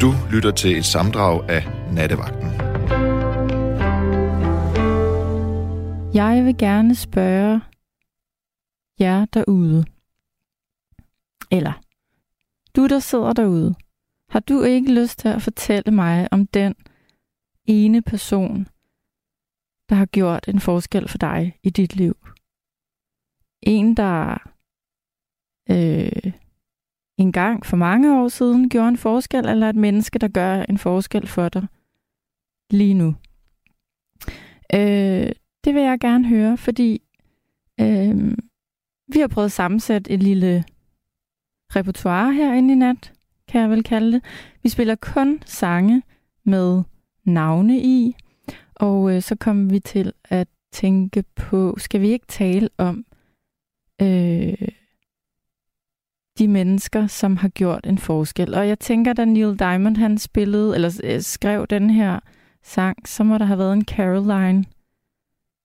Du lytter til et samdrag af Nattevagten. Jeg vil gerne spørge jer derude. Eller du, der sidder derude. Har du ikke lyst til at fortælle mig om den ene person, der har gjort en forskel for dig i dit liv? En, der øh, en gang for mange år siden gjorde en forskel, eller et menneske, der gør en forskel for dig lige nu? Øh, det vil jeg gerne høre, fordi øh, vi har prøvet at sammensætte et lille repertoire herinde i nat, kan jeg vel kalde det. Vi spiller kun sange med navne i, og øh, så kommer vi til at tænke på, skal vi ikke tale om øh, de mennesker, som har gjort en forskel. Og jeg tænker, da Neil Diamond han spillede, eller øh, skrev den her sang, så må der have været en Caroline,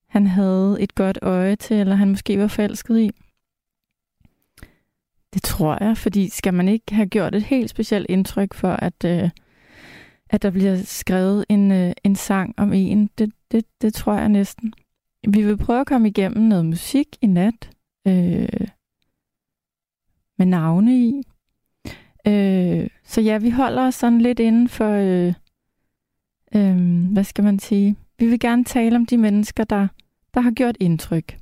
han havde et godt øje til, eller han måske var forelsket i. Det tror jeg, fordi skal man ikke have gjort et helt specielt indtryk for, at, øh, at der bliver skrevet en, øh, en sang om en? Det, det, det tror jeg næsten. Vi vil prøve at komme igennem noget musik i nat. Øh, med navne i. Øh, så ja, vi holder os sådan lidt inden for, øh, øh, hvad skal man sige? Vi vil gerne tale om de mennesker, der, der har gjort indtryk.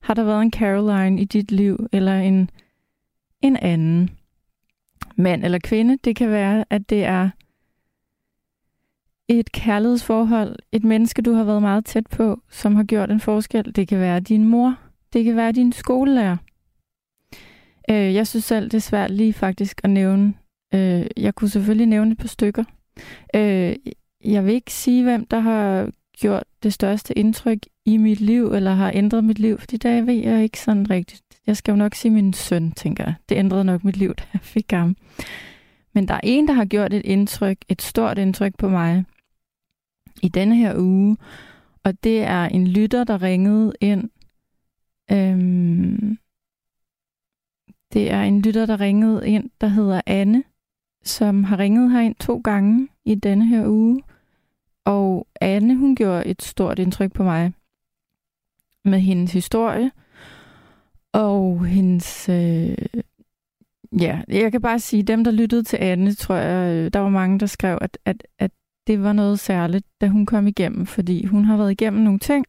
Har der været en Caroline i dit liv, eller en, en anden mand eller kvinde? Det kan være, at det er et kærlighedsforhold, et menneske, du har været meget tæt på, som har gjort en forskel. Det kan være din mor, det kan være din skolelærer. Øh, jeg synes selv, det er svært lige faktisk at nævne. Øh, jeg kunne selvfølgelig nævne et par stykker. Øh, jeg vil ikke sige, hvem der har gjort det største indtryk i mit liv, eller har ændret mit liv, fordi der ved jeg ikke sådan rigtigt. Jeg skal jo nok sige min søn, tænker jeg. Det ændrede nok mit liv, da jeg fik ham. Men der er en, der har gjort et indtryk, et stort indtryk på mig i denne her uge, og det er en lytter, der ringede ind øhm, det er en lytter, der ringede ind, der hedder Anne, som har ringet herind to gange i denne her uge. Og Anne, hun gjorde et stort indtryk på mig med hendes historie og hendes... Øh, ja, jeg kan bare sige, dem, der lyttede til Anne, tror jeg, øh, der var mange, der skrev, at, at, at det var noget særligt, da hun kom igennem, fordi hun har været igennem nogle ting,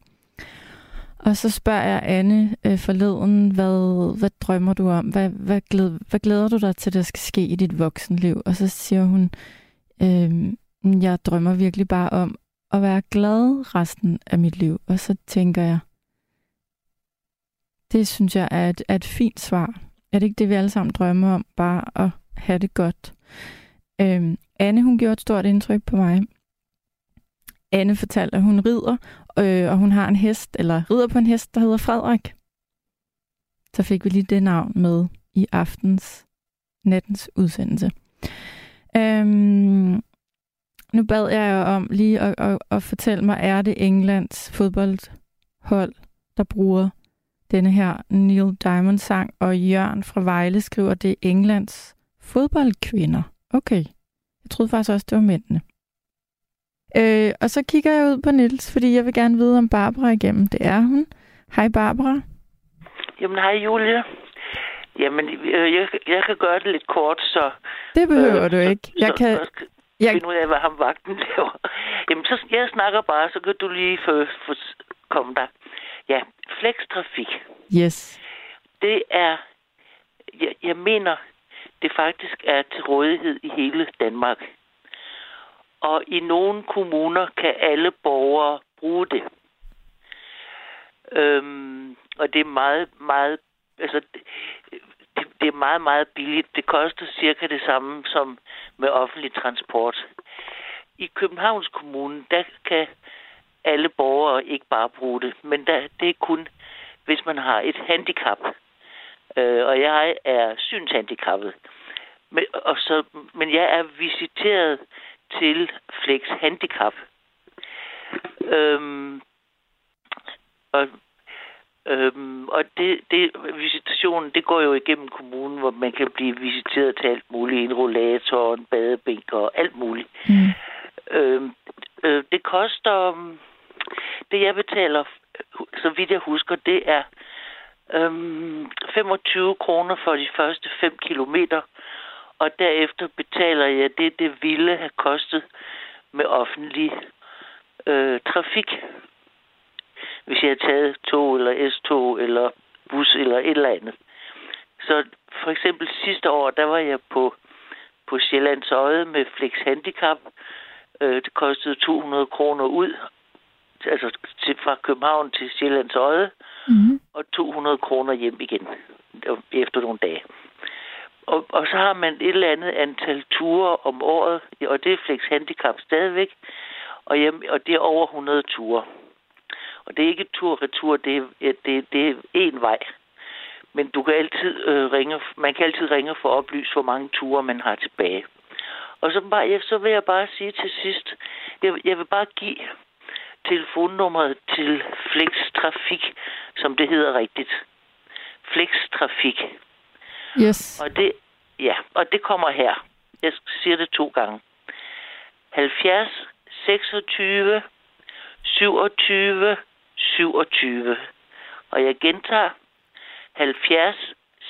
og så spørger jeg Anne øh, forleden, hvad, hvad drømmer du om? Hvad, hvad, glæder, hvad glæder du dig til, der skal ske i dit voksenliv? Og så siger hun, øh, jeg drømmer virkelig bare om at være glad resten af mit liv. Og så tænker jeg, det synes jeg er et, er et fint svar. Er det ikke det, vi alle sammen drømmer om? Bare at have det godt. Øh, Anne, hun gjorde et stort indtryk på mig. Anne fortalte, at hun rider, øh, og hun har en hest, eller rider på en hest, der hedder Frederik. Så fik vi lige det navn med i aftens, nattens udsendelse. Øhm, nu bad jeg jo om lige at, at, at fortælle mig, er det Englands fodboldhold, der bruger denne her Neil Diamond sang, og Jørgen fra Vejle skriver, det er Englands fodboldkvinder. Okay. Jeg troede faktisk også, det var mændene. Øh, og så kigger jeg ud på Nils, fordi jeg vil gerne vide om Barbara igennem. Det er hun. Hej Barbara. Jamen hej Julia. Jamen, øh, jeg, jeg kan gøre det lidt kort, så... Det behøver øh, du ikke. Jeg så, kan... Så, jeg... finde ud af, hvad ham vagten laver. Jamen, så jeg snakker bare, så kan du lige få, få komme der. Ja, flextrafik. Yes. Det er... Jeg, jeg mener, det faktisk er til rådighed i hele Danmark og i nogle kommuner kan alle borgere bruge det. Øhm, og det er meget, meget, altså, det, det er meget, meget billigt. Det koster cirka det samme som med offentlig transport. I Københavns Kommune, der kan alle borgere ikke bare bruge det, men der, det er kun, hvis man har et handicap. Øh, og jeg er synshandicappet. Men, og så, men jeg er visiteret til Flex Handicap. Øhm, og Øhm, og det, det, visitationen, det går jo igennem kommunen, hvor man kan blive visiteret til alt muligt. En rollator, en badebænk og alt muligt. Mm. Øhm, øh, det koster... Det, jeg betaler, så vidt jeg husker, det er øhm, 25 kroner for de første 5 kilometer. Og derefter betaler jeg det, det ville have kostet med offentlig øh, trafik hvis jeg havde taget tog eller S-tog eller bus eller et eller andet. Så for eksempel sidste år, der var jeg på, på Sjællands Øje med Flex Handicap. Øh, det kostede 200 kroner ud, altså til, fra København til Sjællands Øje, mm-hmm. og 200 kroner hjem igen efter nogle dage. Og, og så har man et eller andet antal ture om året, og det er Flex Handicap stadigvæk, og, hjem, og det er over 100 ture. Og det er ikke tur-retur, det er, det, det er én vej. Men du kan altid øh, ringe, man kan altid ringe for at oplyse, hvor mange ture man har tilbage. Og så, bare, så vil jeg bare sige til sidst, jeg, jeg vil bare give telefonnummeret til Flex Trafik, som det hedder rigtigt. Flex Trafik. Yes. Og det, ja, og det kommer her. Jeg siger det to gange. 70 26 27 27. Og jeg gentager 70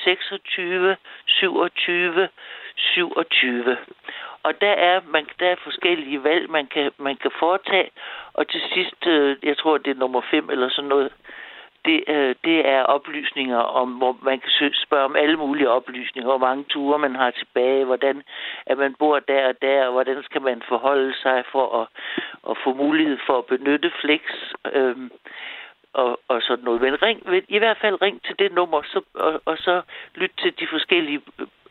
26 27 27. Og der er, man, der er forskellige valg, man kan, man kan foretage. Og til sidst, øh, jeg tror, det er nummer 5 eller sådan noget, det, øh, det er oplysninger om, hvor man kan spørge om alle mulige oplysninger, hvor mange ture man har tilbage, hvordan at man bor der og der, og hvordan skal man forholde sig for at, at få mulighed for at benytte Flex. Øh, og, og sådan noget. Men ring, i hvert fald ring til det nummer, så, og, og så lyt til de forskellige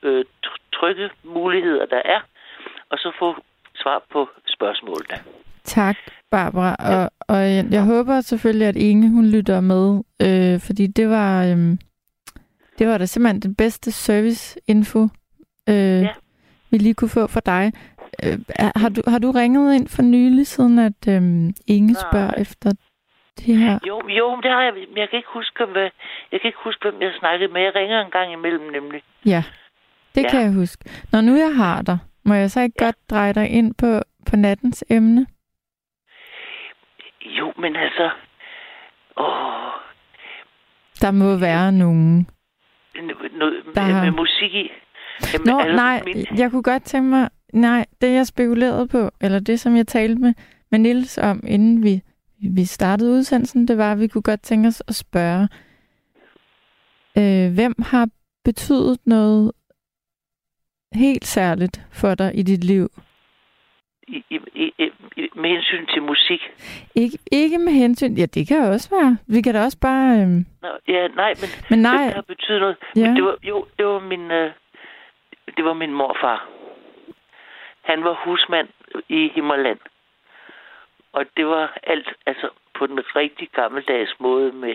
øh, trygge muligheder, der er, og så få svar på spørgsmålene. Tak, Barbara. Ja. Og, og jeg, jeg håber selvfølgelig, at Inge hun lytter med, øh, fordi det var, øh, det var da simpelthen den bedste service-info, øh, ja. vi lige kunne få for dig. Øh, har, du, har du ringet ind for nylig, siden at øh, Inge spørger Nej. efter det her? Jo, jo, det har jeg. Men jeg kan ikke huske, hvad, jeg kan ikke huske, hvem jeg snakkede med. Jeg ringer en gang imellem, nemlig. Ja, det ja. kan jeg huske. Når nu jeg har dig, må jeg så ikke ja. godt dreje dig ind på, på nattens emne? Jo, men altså... Åh, der må være nogen. Noget der med, har... med musik i. Jamen, Nå, altså, nej, min... jeg kunne godt tænke mig... Nej, det jeg spekulerede på, eller det som jeg talte med, med Nils om, inden vi vi startede udsendelsen, det var, at vi kunne godt tænke os at spørge, øh, hvem har betydet noget helt særligt for dig i dit liv? I, i, i, med hensyn til musik? Ikke, ikke med hensyn... Ja, det kan også være. Vi kan da også bare... Øh... Nå, ja, nej, men, men nej. det har betydet noget. Ja. Men det var, jo, det var min... Øh, det var min morfar. Han var husmand i Himmerland. Og det var alt altså på den rigtig gammeldags måde med,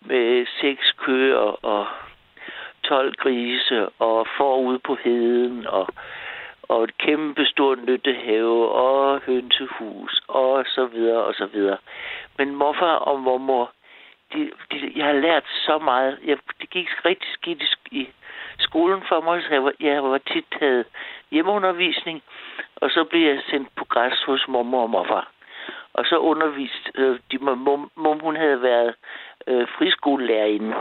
med seks køer og 12 grise og forud på heden og, og et kæmpe stort nyttehave og hønsehus og så videre og så videre. Men morfar og mormor, de, de, jeg har lært så meget. Jeg, det gik rigtig skidt i, i skolen for mig, så jeg var, jeg var tit taget hjemmeundervisning, og så blev jeg sendt på græs hos mormor og morfar og så undervist øh, de, mom, mom, hun havde været øh, friskolelærerinde.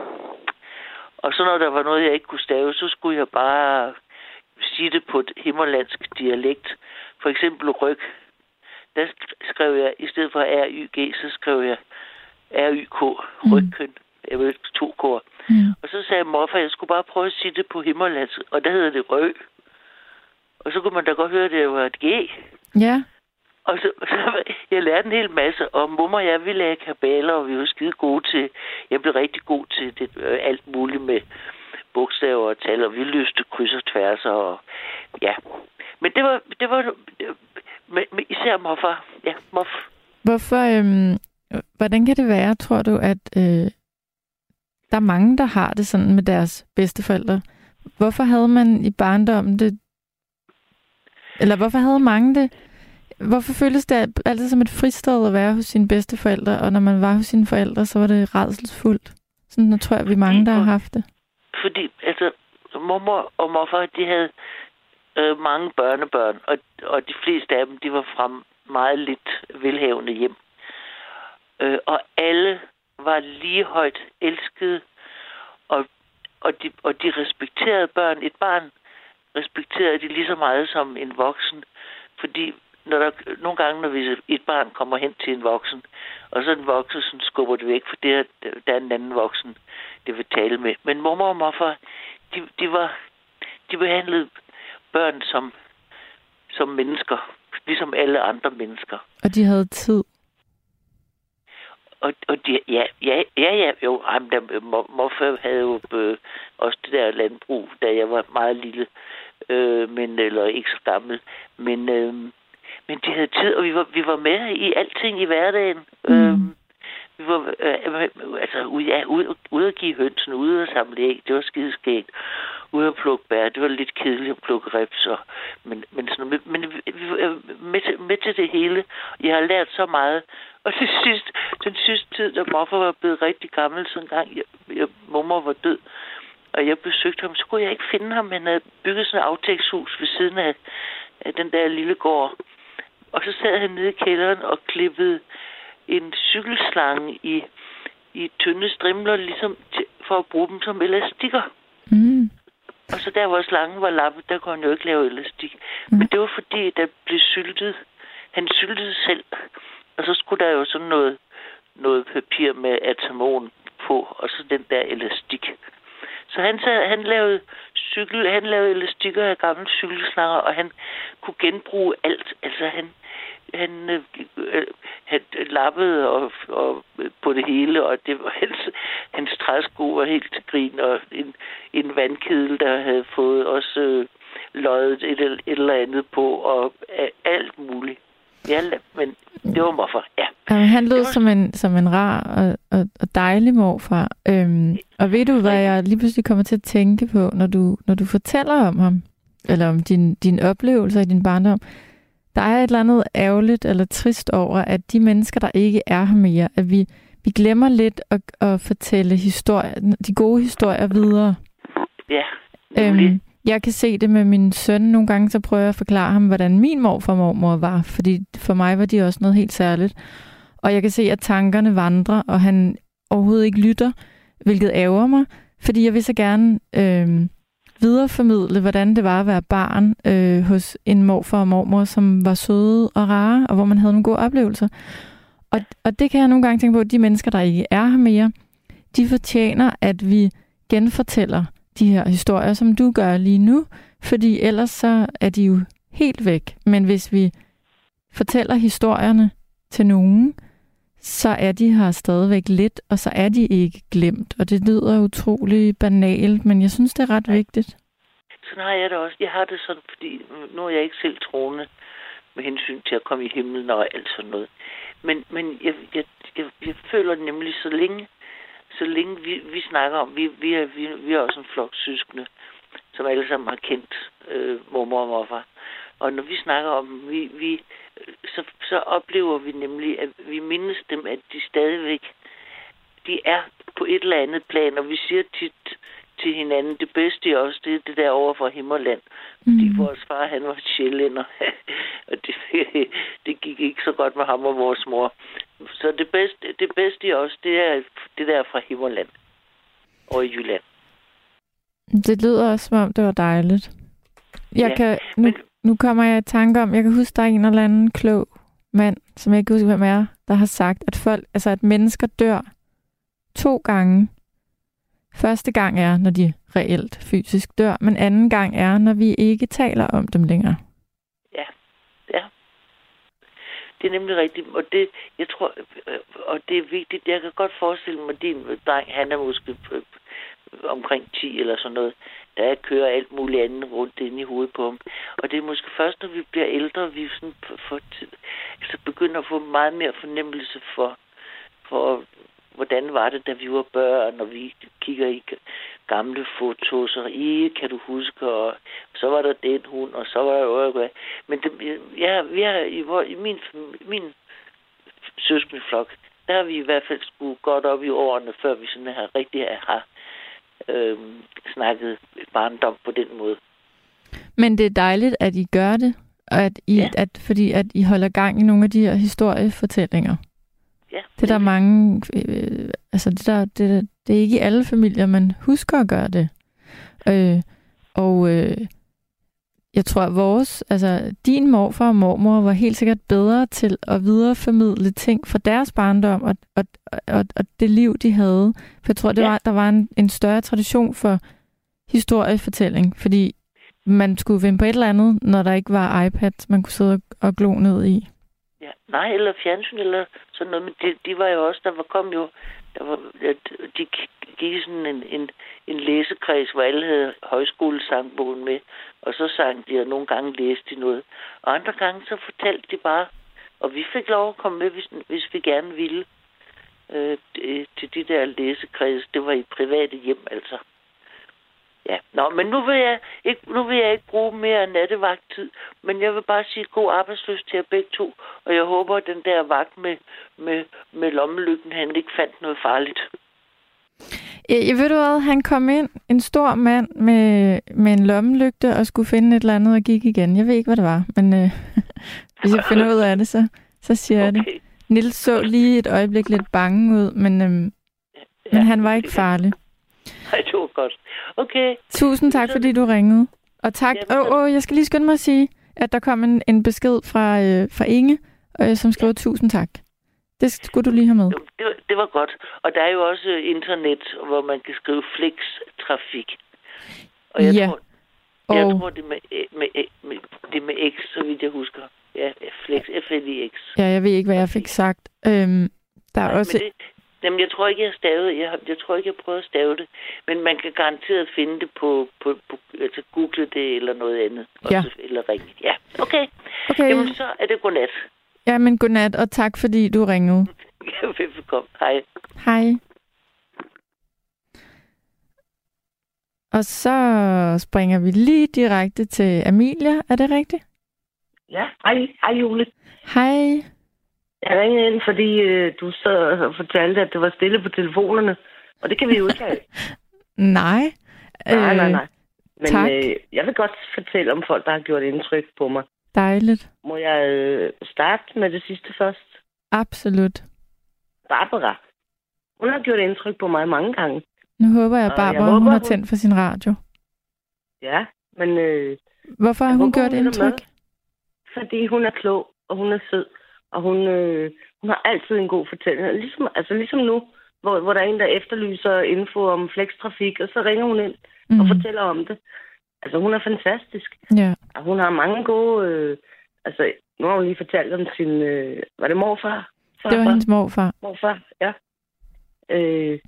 Og så når der var noget, jeg ikke kunne stave, så skulle jeg bare sige det på et himmerlandsk dialekt. For eksempel ryg. Der skrev jeg, i stedet for R-Y-G, så skrev jeg R-Y-K, mm. rygkøn. Jeg ved, to kår. Mm. Og så sagde morfar, at jeg skulle bare prøve at sige det på himmerlandsk, og der hedder det røg. Og så kunne man da godt høre, at det var et G. Ja. Og så, så jeg lærte en hel masse, og mummer og jeg, vi lagde kabaler, og vi var skide gode til, jeg blev rigtig god til det, øh, alt muligt med bogstaver og tal, og kryds og tværs, og ja. Men det var, det var med, med især morfar. Ja, morf. Hvorfor, øhm, hvordan kan det være, tror du, at øh, der er mange, der har det sådan med deres bedsteforældre? Hvorfor havde man i barndommen det, eller hvorfor havde mange det Hvorfor føles det altid som et fristed at være hos sine bedste forældre, og når man var hos sine forældre, så var det redselsfuldt? Sådan jeg tror jeg, vi er mange, der har haft det. Fordi, altså, mormor og morfar, de havde øh, mange børnebørn, og, og de fleste af dem, de var fra meget lidt velhavende hjem. Øh, og alle var lige højt elskede, og, og, de, og de respekterede børn. Et barn respekterede de lige så meget som en voksen, fordi når der, nogle gange, når vi, et barn kommer hen til en voksen, og så en voksen sådan skubber det væk, for det er, der er en anden voksen, det vil tale med. Men mormor og morfar, de, de, var, de behandlede børn som, som mennesker, ligesom alle andre mennesker. Og de havde tid. Og, og de, ja, ja, ja, ja, jo, ham der, morfar havde jo øh, også det der landbrug, da jeg var meget lille, øh, men, eller ikke så gammel. Men, øh, men de havde tid, og vi var, vi var med i alting i hverdagen. Mm. Øh, vi var øh, altså, ude, ja, ude, ude at give hønsen, ude at samle æg. Det var skideskægt. Ude at plukke bær. Det var lidt kedeligt at plukke reps. Og, men, men, sådan, men, men vi, vi var med til, med til det hele. Jeg har lært så meget. Og til sidst, den sidste tid, da morfar var blevet rigtig gammel, så en gang jeg, jeg, mormor var død, og jeg besøgte ham, så kunne jeg ikke finde ham. Han havde bygget sådan et aftægtshus ved siden af, af den der lille gård. Og så sad han nede i kælderen og klippede en cykelslange i, i tynde strimler, ligesom til, for at bruge dem som elastikker. Mm. Og så der, hvor slangen var lappet, der kunne han jo ikke lave elastik. Mm. Men det var fordi, der blev syltet. Han syltede selv. Og så skulle der jo sådan noget, noget papir med atamon på, og så den der elastik. Så han, sagde, han lavede cykel, han lavede elastikker af gamle cykelslanger, og han kunne genbruge alt. Altså han, han, øh, øh, han lappede og, og, på det hele, og det var hans, hans træsko var helt til grin, og en, en vandkedel, der havde fået også øh, løjet et, et eller andet på, og alt muligt. Ja, men det var morfar, ja. Jamen, han lød var... som, en, som en rar og, og, og dejlig morfar. Øhm, og ved du, hvad jeg lige pludselig kommer til at tænke på, når du, når du fortæller om ham, eller om din, din oplevelser i din barndom? Der er et eller andet ærgerligt eller trist over, at de mennesker, der ikke er her mere, at vi, vi glemmer lidt at, at fortælle historier, de gode historier videre. Ja, øhm, jeg kan se det med min søn. Nogle gange så prøver jeg at forklare ham, hvordan min morfar og mormor var, fordi for mig var de også noget helt særligt. Og jeg kan se, at tankerne vandrer, og han overhovedet ikke lytter, hvilket ærger mig, fordi jeg vil så gerne øh, videreformidle, hvordan det var at være barn øh, hos en morfar og mormor, som var søde og rare, og hvor man havde nogle gode oplevelser. Og, og det kan jeg nogle gange tænke på, at de mennesker, der ikke er her mere, de fortjener, at vi genfortæller de her historier, som du gør lige nu, fordi ellers så er de jo helt væk. Men hvis vi fortæller historierne til nogen, så er de her stadigvæk lidt, og så er de ikke glemt. Og det lyder utrolig banalt, men jeg synes, det er ret vigtigt. Sådan har jeg det også. Jeg har det sådan, fordi nu er jeg ikke selv troende med hensyn til at komme i himlen og alt sådan noget. Men, men jeg, jeg, jeg, jeg føler nemlig, så længe så længe vi, vi snakker om, vi, vi, er, vi, vi er også en flok søskende, som alle sammen har kendt øh, mormor og morfar. Og når vi snakker om vi, vi så, så oplever vi nemlig, at vi mindes dem, at de stadigvæk, de er på et eller andet plan, og vi siger tit til hinanden, det bedste i os, det er det der over for Himmerland. Mm. Fordi vores far, han var sjællænder, og det, det gik ikke så godt med ham og vores mor. Så det bedste, det bedste i os, det er det der fra Himmerland og i Jylland. Det lyder også, som om det var dejligt. Jeg ja, kan, nu, men, nu kommer jeg i tanke om, jeg kan huske, der er en eller anden klog mand, som jeg ikke husker, hvem er, der har sagt, at folk, altså at mennesker dør to gange. Første gang er, når de reelt fysisk dør, men anden gang er, når vi ikke taler om dem længere. Ja, ja. Det er nemlig rigtigt, og det, jeg tror, øh, og det er vigtigt. Jeg kan godt forestille mig, at din dreng, han er måske øh, omkring 10 eller sådan noget, der kører alt muligt andet rundt ind i hovedet på ham. Og det er måske først, når vi bliver ældre, vi sådan for, så begynder at få meget mere fornemmelse for, for hvordan var det, da vi var børn, når vi kigger i gamle fotos, og i, kan du huske, og så var der den hund, og så var der jo Men det, ja, vi er i, hvor, i min, min søskendeflok, der har vi i hvert fald skulle godt op i årene, før vi sådan her rigtig har øh, snakket barndom på den måde. Men det er dejligt, at I gør det, og at I, ja. at, fordi at I holder gang i nogle af de her historiefortællinger. Ja, Det er der mange... Øh, altså, det, der, det, det er ikke i alle familier, man husker at gøre det. Øh, og øh, jeg tror, at vores... Altså, din morfar og mormor var helt sikkert bedre til at videreformidle ting fra deres barndom og, og, og, og det liv, de havde. For jeg tror, det Ja. var, der var en, en større tradition for historiefortælling, fordi man skulle finde på et eller andet, når der ikke var iPad, man kunne sidde og, og glo ned i. Ja, nej, eller fjernsyn, eller sådan noget. Men de, de var jo også, der var, kom jo, der var, at de gik i sådan en, en, en læsekreds, hvor alle havde højskolesangbogen med, og så sang de, og nogle gange læste de noget. Og andre gange så fortalte de bare, og vi fik lov at komme med, hvis, hvis vi gerne ville, øh, til de der læsekreds. Det var i private hjem, altså. Ja, nå, men nu vil jeg ikke, nu vil jeg ikke bruge mere nattevagttid, men jeg vil bare sige god arbejdsløs til jer begge to, og jeg håber, at den der vagt med, med, med lommelygten, han ikke fandt noget farligt. Jeg, ved du hvad, han kom ind, en stor mand med, med en lommelygte, og skulle finde et eller andet og gik igen. Jeg ved ikke, hvad det var, men øh, hvis jeg finder ud af det, så, så siger jeg det. Okay. Nils så lige et øjeblik lidt bange ud, men, øhm, men han var ikke farlig. Nej, det var godt. Okay, Tusind tak, fordi du ringede. Og tak. Åh, oh, oh, jeg skal lige skynde mig at sige, at der kom en, en besked fra, øh, fra Inge, øh, som skrev tusind tak. Det skulle du lige have med. det, var- det var godt. Og der er jo også internet, hvor man kan skrive flex-trafik. Og jeg Ja. tror, jeg Og tror det, er med, med, med, det med X, så vidt jeg husker. Ja, flex, F-L-I-X. ja, jeg ved ikke, hvad jeg fik sagt. Øhm, der er Nej, også... det, jamen, jeg tror ikke, jeg har stavet. Jeg, har, jeg tror ikke, jeg prøver at stave det. Men man kan garanteret finde det på, på, på altså google det eller noget andet. Ja. Også, eller ringe. Ja, okay. Okay, Jamen, så er det godnat. ja, men godnat, og tak, fordi du ringede. Velbekomme. Hej. Hej. Og så springer vi lige direkte til Amelia. Er det rigtigt? Ja, hej, hej Jule. Hej. Jeg ringede ind, fordi øh, du sad og fortalte, at det var stille på telefonerne. Og det kan vi jo ikke have. Nej. nej, nej, Øh, nej. Men tak. øh, jeg vil godt fortælle om folk, der har gjort indtryk på mig. Dejligt. Må jeg øh, starte med det sidste først? Absolut. Barbara. Hun har gjort indtryk på mig mange gange. Nu håber jeg, Og jeg Barbara håber, hun har tændt for sin radio. Ja, men øh, Hvorfor har hun håber, gjort hun indtryk? fordi hun er klog, og hun er sød, og hun, øh, hun har altid en god fortælling. Ligesom, altså ligesom nu, hvor, hvor der er en, der efterlyser info om flekstrafik, og så ringer hun ind Mm. og fortæller om det. Altså, hun er fantastisk. Ja. Og hun har mange gode... Øh, altså, nu har hun lige fortalt om sin... Øh, var det morfar? Det var hendes morfar. Morfar, ja. Øh,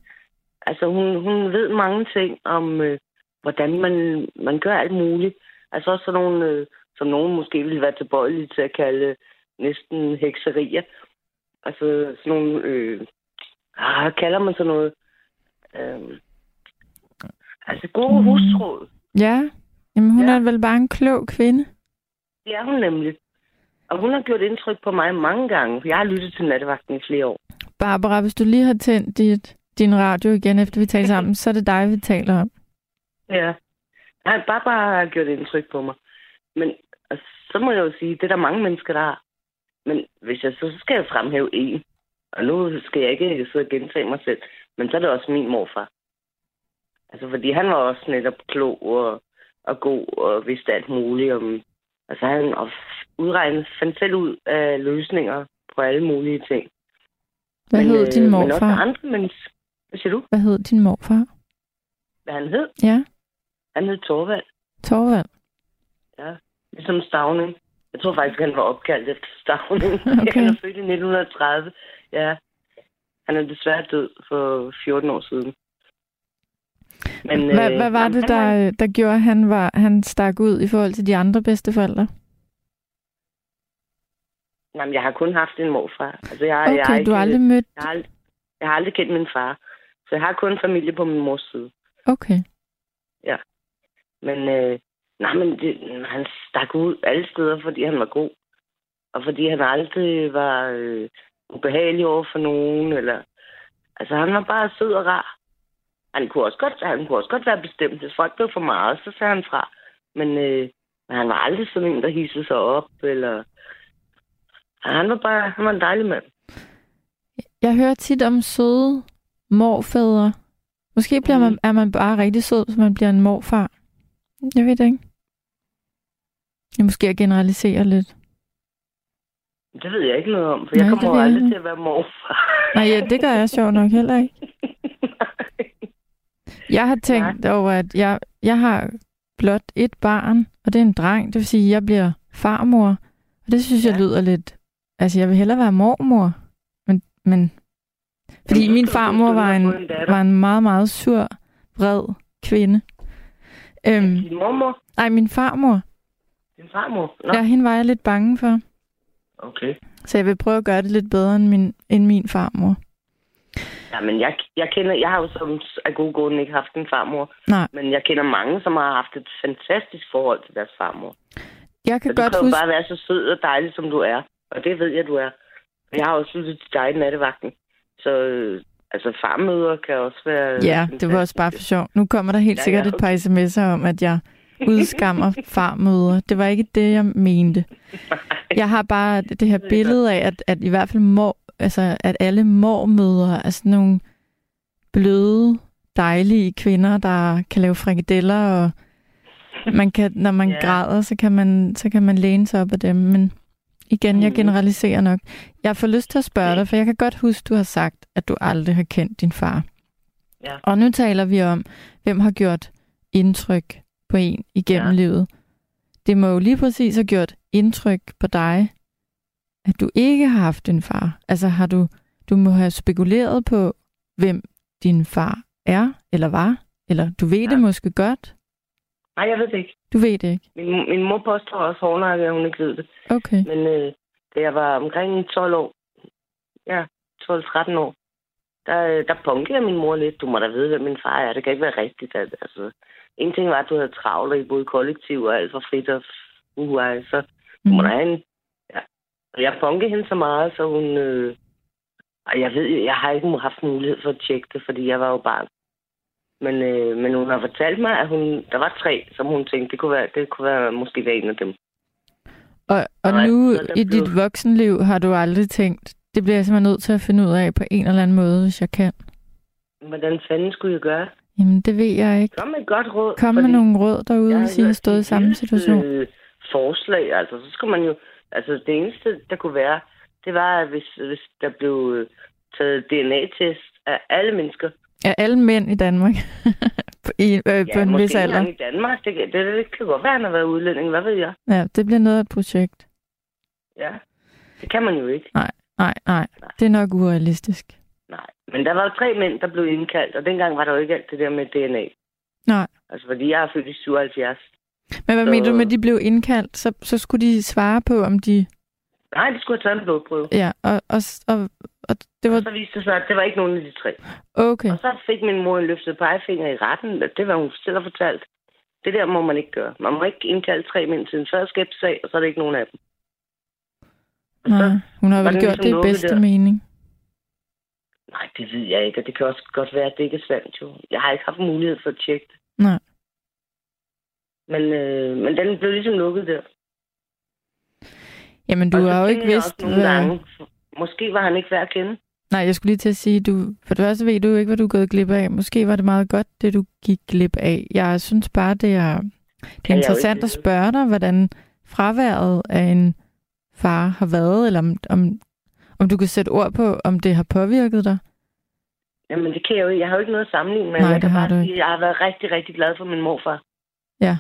altså, hun, hun ved mange ting om, øh, hvordan man, man gør alt muligt. Altså også sådan nogle, øh, som nogen måske ville være tilbøjelige til at kalde næsten hekserier. Altså sådan nogle... Øh, ah, kalder man sådan noget? Øh, altså gode Mm. husråd. Ja. Jamen, hun Ja. er vel bare en klog kvinde. Det er hun nemlig. Og hun har gjort indtryk på mig mange gange, for jeg har lyttet til nattevagten i flere år. Barbara, hvis du lige har tændt dit, din radio igen, efter vi taler sammen, så er det dig, vi taler om. Ja. Nej, Barbara har gjort indtryk på mig. Men altså, så må jeg jo sige, det er der mange mennesker, der har. Men hvis jeg så, så skal jeg fremhæve en. Og nu skal jeg ikke sidde og gentage mig selv. Men så er det også min morfar. Altså, fordi han var også netop klog og, og god og vidste alt muligt om... Altså, han og udregnet, fandt selv ud af løsninger på alle mulige ting. Hvad men, hed din øh, Men også morfar? andre mennesker. Hvad siger du? Hvad hed din morfar? Hvad han hed? Ja, Han hed Torvald. Torvald. Ja, ligesom Stavning. Jeg tror faktisk, han var opkaldt efter Stavning. Okay. Han er født i 1930. Ja. Han er desværre død for 14 år siden. Men, Hvad, øh, hvad var det, der, der gjorde, at han, var, han stak ud i forhold til de andre bedsteforældre? Jamen, jeg har kun haft en morfar. Altså, jeg, jeg, Okay, har du har ikke, aldrig mødt... jeg, har jeg har aldrig kendt min far. Så jeg har kun familie på min mors side. Okay. Men, øh, nej, men det, han stak ud alle steder, fordi han var god. Og fordi han aldrig var øh, ubehagelig over for nogen, eller... Altså, han var bare sød og rar. Han kunne også godt, han kunne også godt være bestemt. Hvis folk blev for meget, så sagde han fra. Men, øh, men han var aldrig sådan en, der hissede sig op, eller... Han var bare han var en dejlig mand. Jeg hører tit om søde morfædre. Måske bliver man, er man bare rigtig sød, hvis man bliver en morfar. Jeg ved det ikke. Jeg måske at generalisere lidt. Det ved jeg ikke noget om, for Nej, jeg kommer jeg aldrig ikke. til at være morfar. Nej, ja, det gør jeg sjovt nok heller ikke. Jeg har tænkt over, at jeg, jeg har blot et barn, og det er en dreng. Det vil sige, at jeg bliver farmor. Og det synes ja. jeg lyder lidt... Altså, jeg vil hellere være mormor. Men, men fordi min farmor var en, var en meget, meget sur, vred kvinde. Øhm, Din mormor? ej, min farmor. Din farmor? Nå, Ja, hende var jeg lidt bange for. okay. Så jeg vil prøve at gøre det lidt bedre end min, end min farmor. Ja, men jeg, jeg kender, jeg har jo som af gode grunde ikke haft en farmor. Nej. Men jeg kender mange, som har haft et fantastisk forhold til deres farmor. Jeg Så kan du godt kan jo huske... bare være så sød og dejlig, som du er. Og det ved jeg, du er. Jeg har også lyttet til dig i nattevagten. Så øh, altså farmøder kan også være... Ja, det var også bare for sjov. Nu kommer der helt Ja, sikkert ja, et par sms'er om, at jeg udskammer farmøder. Det var ikke det, jeg mente. Jeg har bare det her billede af, at, at i hvert fald mor, altså, at alle mormødre er sådan nogle bløde, dejlige kvinder, der kan lave frikadeller, og man kan, når man yeah. græder, så kan man, så kan man læne sig op af dem. Men igen, jeg Mhm. generaliserer nok. Jeg får lyst til at spørge dig, for jeg kan godt huske, du har sagt, at du aldrig har kendt din far. Ja. Og nu taler vi om, hvem har gjort indtryk på en igennem Ja. livet. Det må jo lige præcis have gjort indtryk på dig, at du ikke har haft en far. Altså har du, du må have spekuleret på, hvem din far er, eller var, eller du ved ja. Det måske godt. Nej, jeg ved det ikke. Du ved det ikke. Min, min mor påstår også hårdnakket, at hun ikke ved det. Okay. Men øh, da jeg var omkring 12 år, ja, 12-13 år, der, øh, der punkede jeg min mor lidt. Du må da vide, hvem min far er. Det kan ikke være rigtigt. At, altså, en ting var, at du havde travlt, og I boede i kollektiv, og alt var frit og uhuaj, så Mm. have en... Ja. Jeg punkede hende så meget, så hun... Øh, og jeg ved, jeg har ikke haft mulighed for at tjekke det, fordi jeg var jo barn. Men, øh, men hun har fortalt mig, at hun, der var tre, som hun tænkte, det kunne være, det kunne være måske være en af dem. Og, og Nej, nu i blev- dit voksenliv har du aldrig tænkt, det bliver jeg simpelthen nødt til at finde ud af på en eller anden måde, hvis jeg kan. Hvordan fanden skulle jeg gøre? Jamen, det ved jeg ikke. Kom med et godt råd. Kom med nogle råd derude, hvis I har stået i samme situation. øh, forslag, altså, så skulle man jo... Altså, det eneste, der kunne være, det var, at hvis, hvis der blev øh, taget DNA-test af alle mennesker. Ja, alle mænd i Danmark. på, i, øh, på Ja, en måske vis alder. i Danmark. Det, kan- det, det kan godt være, han har været udlænding. Hvad ved jeg? Ja, det bliver noget af et projekt. Ja. Det kan man jo ikke. Nej, nej. Det er nok urealistisk. Men der var jo tre mænd, der blev indkaldt, og dengang var der jo ikke alt det der med DNA. Nej. Altså, fordi jeg er født i 77. Men hvad Så- mener du med, at de blev indkaldt? Så, så skulle de svare på, om de... Nej, de skulle have taget en blodprøve. Ja, og, og, og, og det Og var... så viste det sig, at det var ikke nogen af de tre. Okay. Og så fik min mor en løftet pegefinger i retten. Det var hun selv har fortalt. Det der må man ikke gøre. Man må ikke indkalde tre mænd til en førskabssag, og så er det ikke nogen af dem. Og Nej, hun har vel gjort ligesom det i bedste der. mening. Nej, det ved jeg ikke, og det kan også godt være, at det ikke er sandt jo. Jeg har ikke haft mulighed for at tjekke det. Nej. Men, øh, men den blev ligesom lukket der. Jamen, du har jo ikke vidst... nogle hvad- gange, måske var han ikke værd at kende. Nej, jeg skulle lige til at sige, du, for det første ved du ikke, hvad du er gået glip af. Måske var det meget godt, det du gik glip af. Jeg synes bare, det er, det er interessant at spørge dig, hvordan fraværet af en far har været, eller om, om, om du kan sætte ord på, om det har påvirket dig. Jamen, det kan jeg jo ikke. Jeg har jo ikke noget at sammenligne med. Nej, jeg kan har bare du sige, jeg har været rigtig, rigtig glad for min morfar. Ja.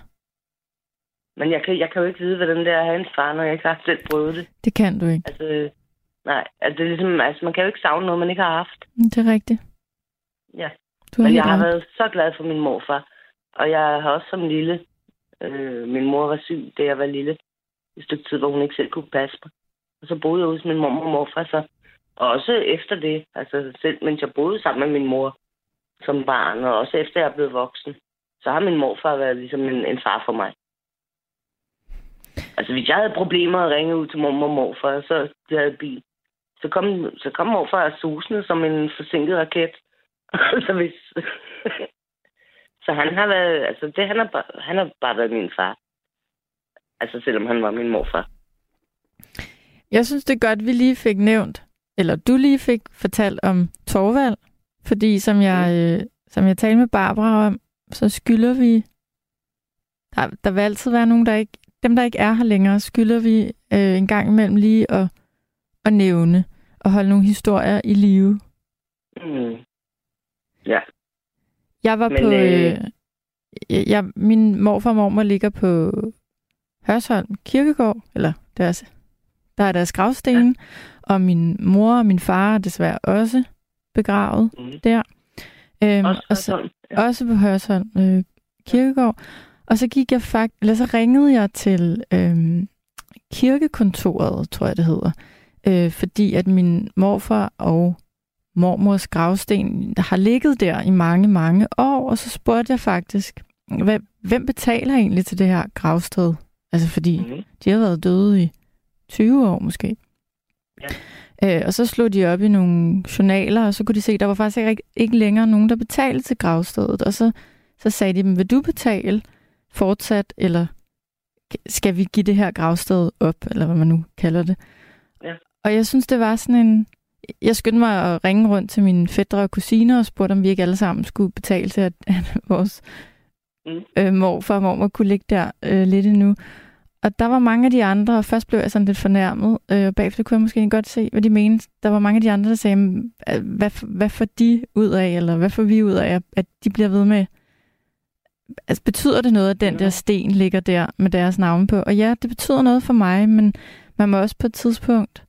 Men jeg kan, jeg kan jo ikke vide, hvordan det er at have en far, når jeg ikke har selv prøvet det. Det kan du ikke. Altså, nej, altså, det er ligesom, altså, man kan jo ikke savne noget, man ikke har haft. Det er rigtigt. Ja. Du Men jeg har ret. været så glad for min morfar. Og jeg har også som lille, øh, min mor var syg, da jeg var lille. Et stykke tid, hvor hun ikke selv kunne passe mig. Og så boede jeg hos min mor og morfar så. Og også efter det, altså selv mens jeg boede sammen med min mor som barn, og også efter jeg er blevet voksen, så har min morfar været ligesom en, en far for mig. Altså hvis jeg havde problemer at ringe ud til mor og morfar, så de havde bil, så kom, så kom morfar susende som en forsinket raket. så hvis... så han har været, altså det, han har, han har bare været min far. Altså selvom han var min morfar. Jeg synes, det er godt, vi lige fik nævnt, eller du lige fik fortalt om Torvald, fordi som jeg, øh, som jeg talte med Barbara om, så skylder vi, der, der vil altid være nogen, der ikke, dem der ikke er her længere, skylder vi øh, en gang imellem lige at, at nævne og holde nogle historier i live. Mm. Ja. Jeg var Men, på... øh, Øh, jeg, min morfar og mormor ligger på Hørsholm Kirkegård, eller deres, der er deres gravsten, ja. og min mor og min far er desværre også begravet Mm. der. Øhm, Også og så. Ja. også på Hørsholm øh, Kirkegård. Og så gik jeg faktisk, eller så ringede jeg til øhm, kirkekontoret, tror jeg det hedder, øh, fordi at min morfar og mormors gravsten har ligget der i mange, mange år, og så spurgte jeg faktisk, hvad, hvem betaler egentlig til det her gravsted? Altså fordi Mm. de har været døde i 20 år måske. Ja. Øh, og så slog de op i nogle journaler, og så kunne de se, at der var faktisk ikke, ikke længere nogen, der betalte til gravstedet. Og så, så sagde de dem, vil du betale fortsat, eller skal vi give det her gravsted op, eller hvad man nu kalder det. Ja. Og jeg synes, det var sådan en... Jeg skyndte mig at ringe rundt til mine fædre og kusiner og spurgte, om vi ikke alle sammen skulle betale til, at, at vores Mm. øh, morfar og mormor kunne ligge der øh, lidt endnu. Og der var mange af de andre, og først blev jeg sådan lidt fornærmet, øh, og bagefter kunne jeg måske godt se, hvad de mente. Der var mange af de andre, der sagde, "Men, øh, hvad, hvad får de ud af, eller hvad får vi ud af, at de bliver ved med Altså, betyder det noget, at den der sten ligger der med deres navn på? Og ja, det betyder noget for mig, men man må også på et tidspunkt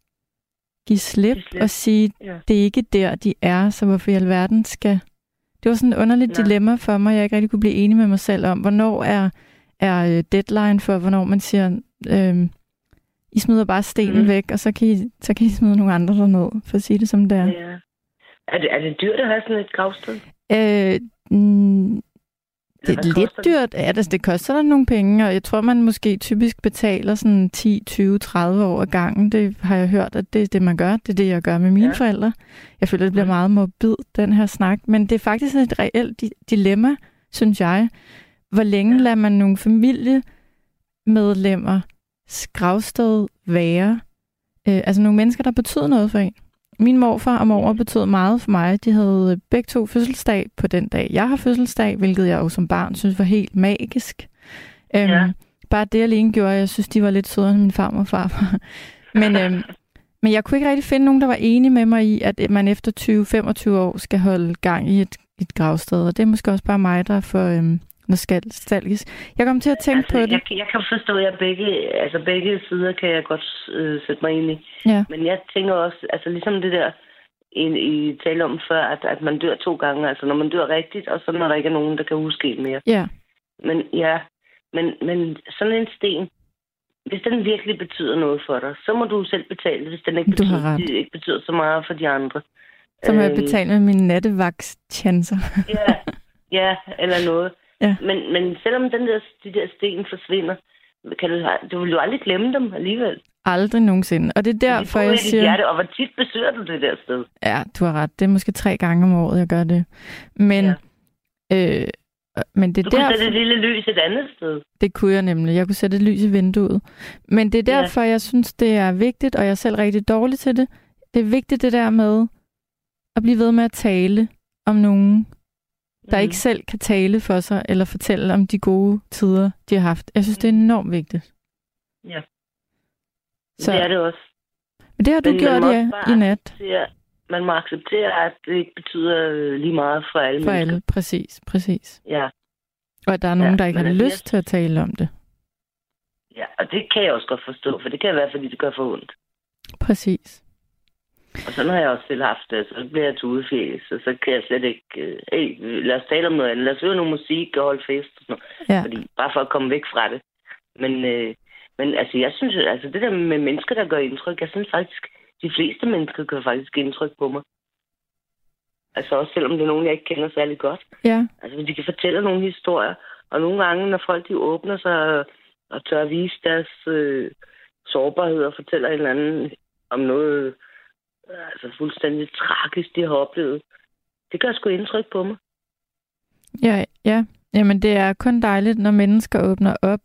give slip, Give slip. og sige, Ja. det er ikke der, de er, så hvorfor i alverden skal... Det var sådan et underligt Nej. dilemma for mig, jeg ikke rigtig kunne blive enig med mig selv om, hvornår er, er øh, deadline for, hvornår man siger, øhm, I smider bare stenen Mhm. væk, og så kan, I, så kan I smide nogle andre derned, for at sige det som det er. ja. Er det, er det dyrt at have sådan et gravsted? Øh, mm, det er lidt det? dyrt. Ja, det, det koster der nogle penge, og jeg tror, man måske typisk betaler sådan 10, 20, 30 år ad gangen. Det har jeg hørt, at det er det, man gør. Det er det, jeg gør med mine Ja. forældre. Jeg føler, det bliver Mhm. meget morbid, den her snak. Men det er faktisk et reelt di- dilemma, synes jeg. Hvor længe lader man nogle familiemedlemmer gravsted være? Øh, altså nogle mennesker, der betyder noget for en. Min morfar og mormor betød meget for mig. De havde begge to fødselsdag på den dag, jeg har fødselsdag, hvilket jeg jo som barn synes var helt magisk. Øhm, Ja. Bare det alene gjorde, at jeg synes, de var lidt sødere end min farmor og farfar. Men, øhm, men jeg kunne ikke rigtig finde nogen, der var enige med mig i, at man efter 20-25 år skal holde gang i et, et gravsted. Og det er måske også bare mig, der er for øhm, nostalgisk. Jeg kom til at tænke altså, på det. Jeg, jeg kan forstå, at jeg begge, altså begge sider kan jeg godt øh, sætte mig ind i. Ja. Men jeg tænker også, altså ligesom det der, I, I talte om før, at, at man dør to gange. Altså når man dør rigtigt, og så når der ikke er nogen, der kan huske en mere. Ja, Men ja, men, men sådan en sten, hvis den virkelig betyder noget for dig, så må du selv betale det, hvis den ikke, Du har betyder, ret. det ikke betyder så meget for de andre. så må jeg Øhm, betale med mine nattevagtschancer. Ja, ja, eller noget. Ja. Men, men selvom den der, de der sten forsvinder, kan du, du vil jo aldrig glemme dem alligevel. Aldrig nogensinde. Og det er De derfor, jeg siger... Hjerte, og hvor tit besøger du det der sted? Ja, du har ret. Det er måske tre gange om året, jeg gør det. Men, ja. øh, men det Du er kunne derfor... sætte et lille lys et andet sted. Det kunne jeg nemlig. Jeg kunne sætte et lys i vinduet. Men det er Ja. derfor, jeg synes, det er vigtigt, og jeg er selv rigtig dårlig til det. Det er vigtigt det der med at blive ved med at tale om nogen, der Mm. ikke selv kan tale for sig, eller fortælle om de gode tider, de har haft. Jeg synes, det er enormt vigtigt. Ja. Så, Det er det også. men det har du Men man gjort må i, nat Man må acceptere, at det ikke betyder øh, lige meget for alle for mennesker. alle. Præcis, præcis. Ja, Og at der er nogen, Ja, der ikke har lyst jeg- til at tale om det. ja, og det kan jeg også godt forstå, for det kan være, fordi det gør for ondt. Præcis. Og sådan har jeg også selv haft det, så bliver jeg tudefjæs, og så kan jeg slet ikke... Øh, hey, lad os tale om noget andet. Lad os høre noget musik og holde fest og sådan noget. Ja. Fordi, bare for at komme væk fra det. Men, øh, men altså, jeg synes, altså det der med mennesker, der gør indtryk, jeg synes faktisk, de fleste mennesker gør faktisk indtryk på mig. Altså også selvom det er nogen, jeg ikke kender særlig godt. Ja, Altså, de kan fortælle nogle historier, og nogle gange, når folk de åbner sig og, og tør at vise deres øh, sårbarhed og fortæller en eller anden om noget, altså fuldstændig tragisk, de har oplevet. Det gør sgu indtryk på mig. Ja, ja. Jamen, det er kun dejligt, når mennesker åbner op.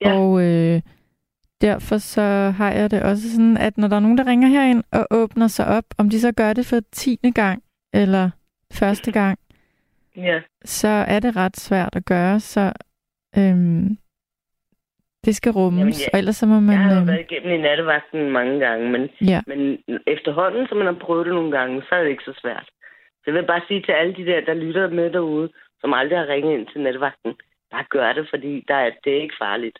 Ja. Og øh, derfor så har jeg det også sådan, at når der er nogen, der ringer herind og åbner sig op, om de så gør det for tiende gang eller første gang, Ja. så er det ret svært at gøre, så øhm, det skal rummes, Jamen, ja. og ellers så må man... Jeg har øhm, været igennem i nattevagten mange gange, men, ja, men efterhånden, som man har prøvet det nogle gange, så er det ikke så svært. Så jeg vil bare sige til alle de der, der lytter med derude, som aldrig har ringet ind til nattevagten, bare gør det, fordi der er, det er ikke farligt.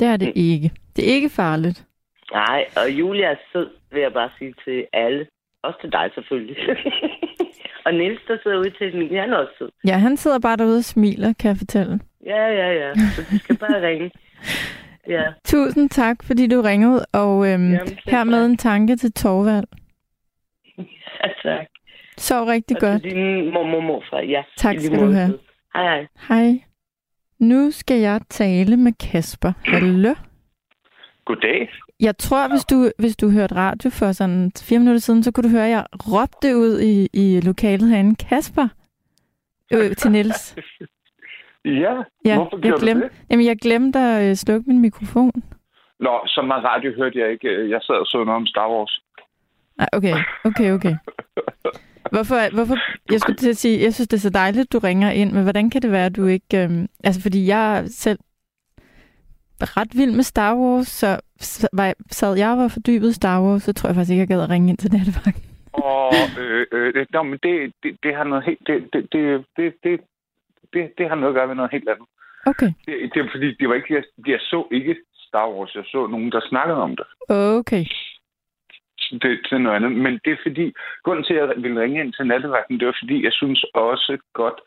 det er det ikke. Det er ikke farligt. Nej, og Julia er sød, vil jeg bare sige til alle. Også til dig selvfølgelig. og Niels, der sidder ude til den, han er også sød. Ja, han sidder bare derude og smiler, kan jeg fortælle. Ja, ja, ja. Så du skal bare ringe. Ja. Tusind tak, fordi du ringede, og øhm, Jamen, hermed en tanke til Torvald. ja, tak. Sov rigtig og godt. til din mormor og morfar. Ja, Tak skal du have. Hej, hej. Hej. Nu skal jeg tale med Kasper. Hallo? Goddag. Jeg tror, hvis du, hvis du hørte radio for sådan fire minutter siden, så kunne du høre, at jeg råbte ud i, i lokalet herinde. Kasper! Øh, til Niels. Ja, Ja, hvorfor jeg gjorde glemte, du det? jamen, jeg glemte at øh, slukke min mikrofon. Nå, så meget radio hørte jeg ikke. Jeg sad og så noget om Star Wars. Nej, okay, okay, okay. Hvorfor, hvorfor, jeg skulle til at sige, jeg synes, det er så dejligt, du ringer ind, men hvordan kan det være, at du ikke... Øhm, altså, fordi jeg er selv ret vild med Star Wars, så var jeg, sad jeg og var fordybet Star Wars, så tror jeg faktisk ikke, jeg gad at ringe ind til nattevagten. Og øh, øh, det- men det, det, det har noget helt... Det, det, det, det, det, det, det har noget at gøre med noget helt andet. Okay, Det, det er fordi, det var ikke, jeg, jeg så ikke Star Wars. Jeg så nogen, der snakkede om det. okay. Det, er noget andet. Men det er fordi, grunden til, at jeg ville ringe ind til nattevagten, det var fordi, jeg synes også godt,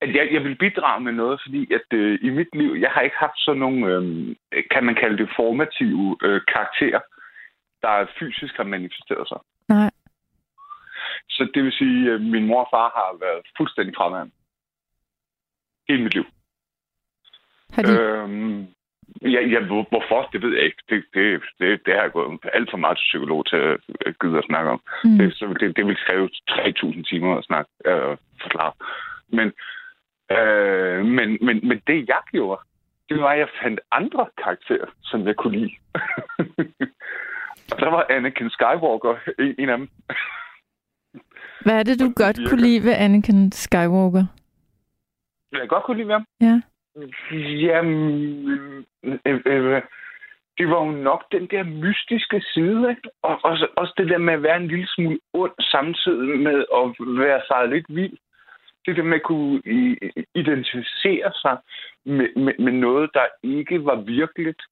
at jeg, jeg vil bidrage med noget, fordi at øh, i mit liv, jeg har ikke haft sådan nogle, øh, kan man kalde det, formative øh, karakterer, der fysisk har manifesteret sig. Nej, Så det vil sige, at min mor og far har været fuldstændig fraværende. Hele mit liv. har de... Øhm, ja, ja, hvor- hvorfor, det ved jeg ikke. Det, det, det, det har jeg gået alt for meget til psykolog til at gide at snakke om. Mm. Det, så det, det vil kræve 3.000 timer at snakke øh, forklare. Men, øh, men, men, men det, jeg gjorde, det var, at jeg fandt andre karakterer, som jeg kunne lide. og der var Anakin Skywalker en, en af dem. Hvad er det, du godt kunne lide ved Anakin Skywalker? Jeg godt kunne lide ved ham. Ja. Jamen, øh, øh, det var jo nok den der mystiske side, ikke? og også, også det der med at være en lille smule ond, samtidig med at være sig lidt vild. Det der med at kunne identificere sig med, med, med noget, der ikke var virkeligt.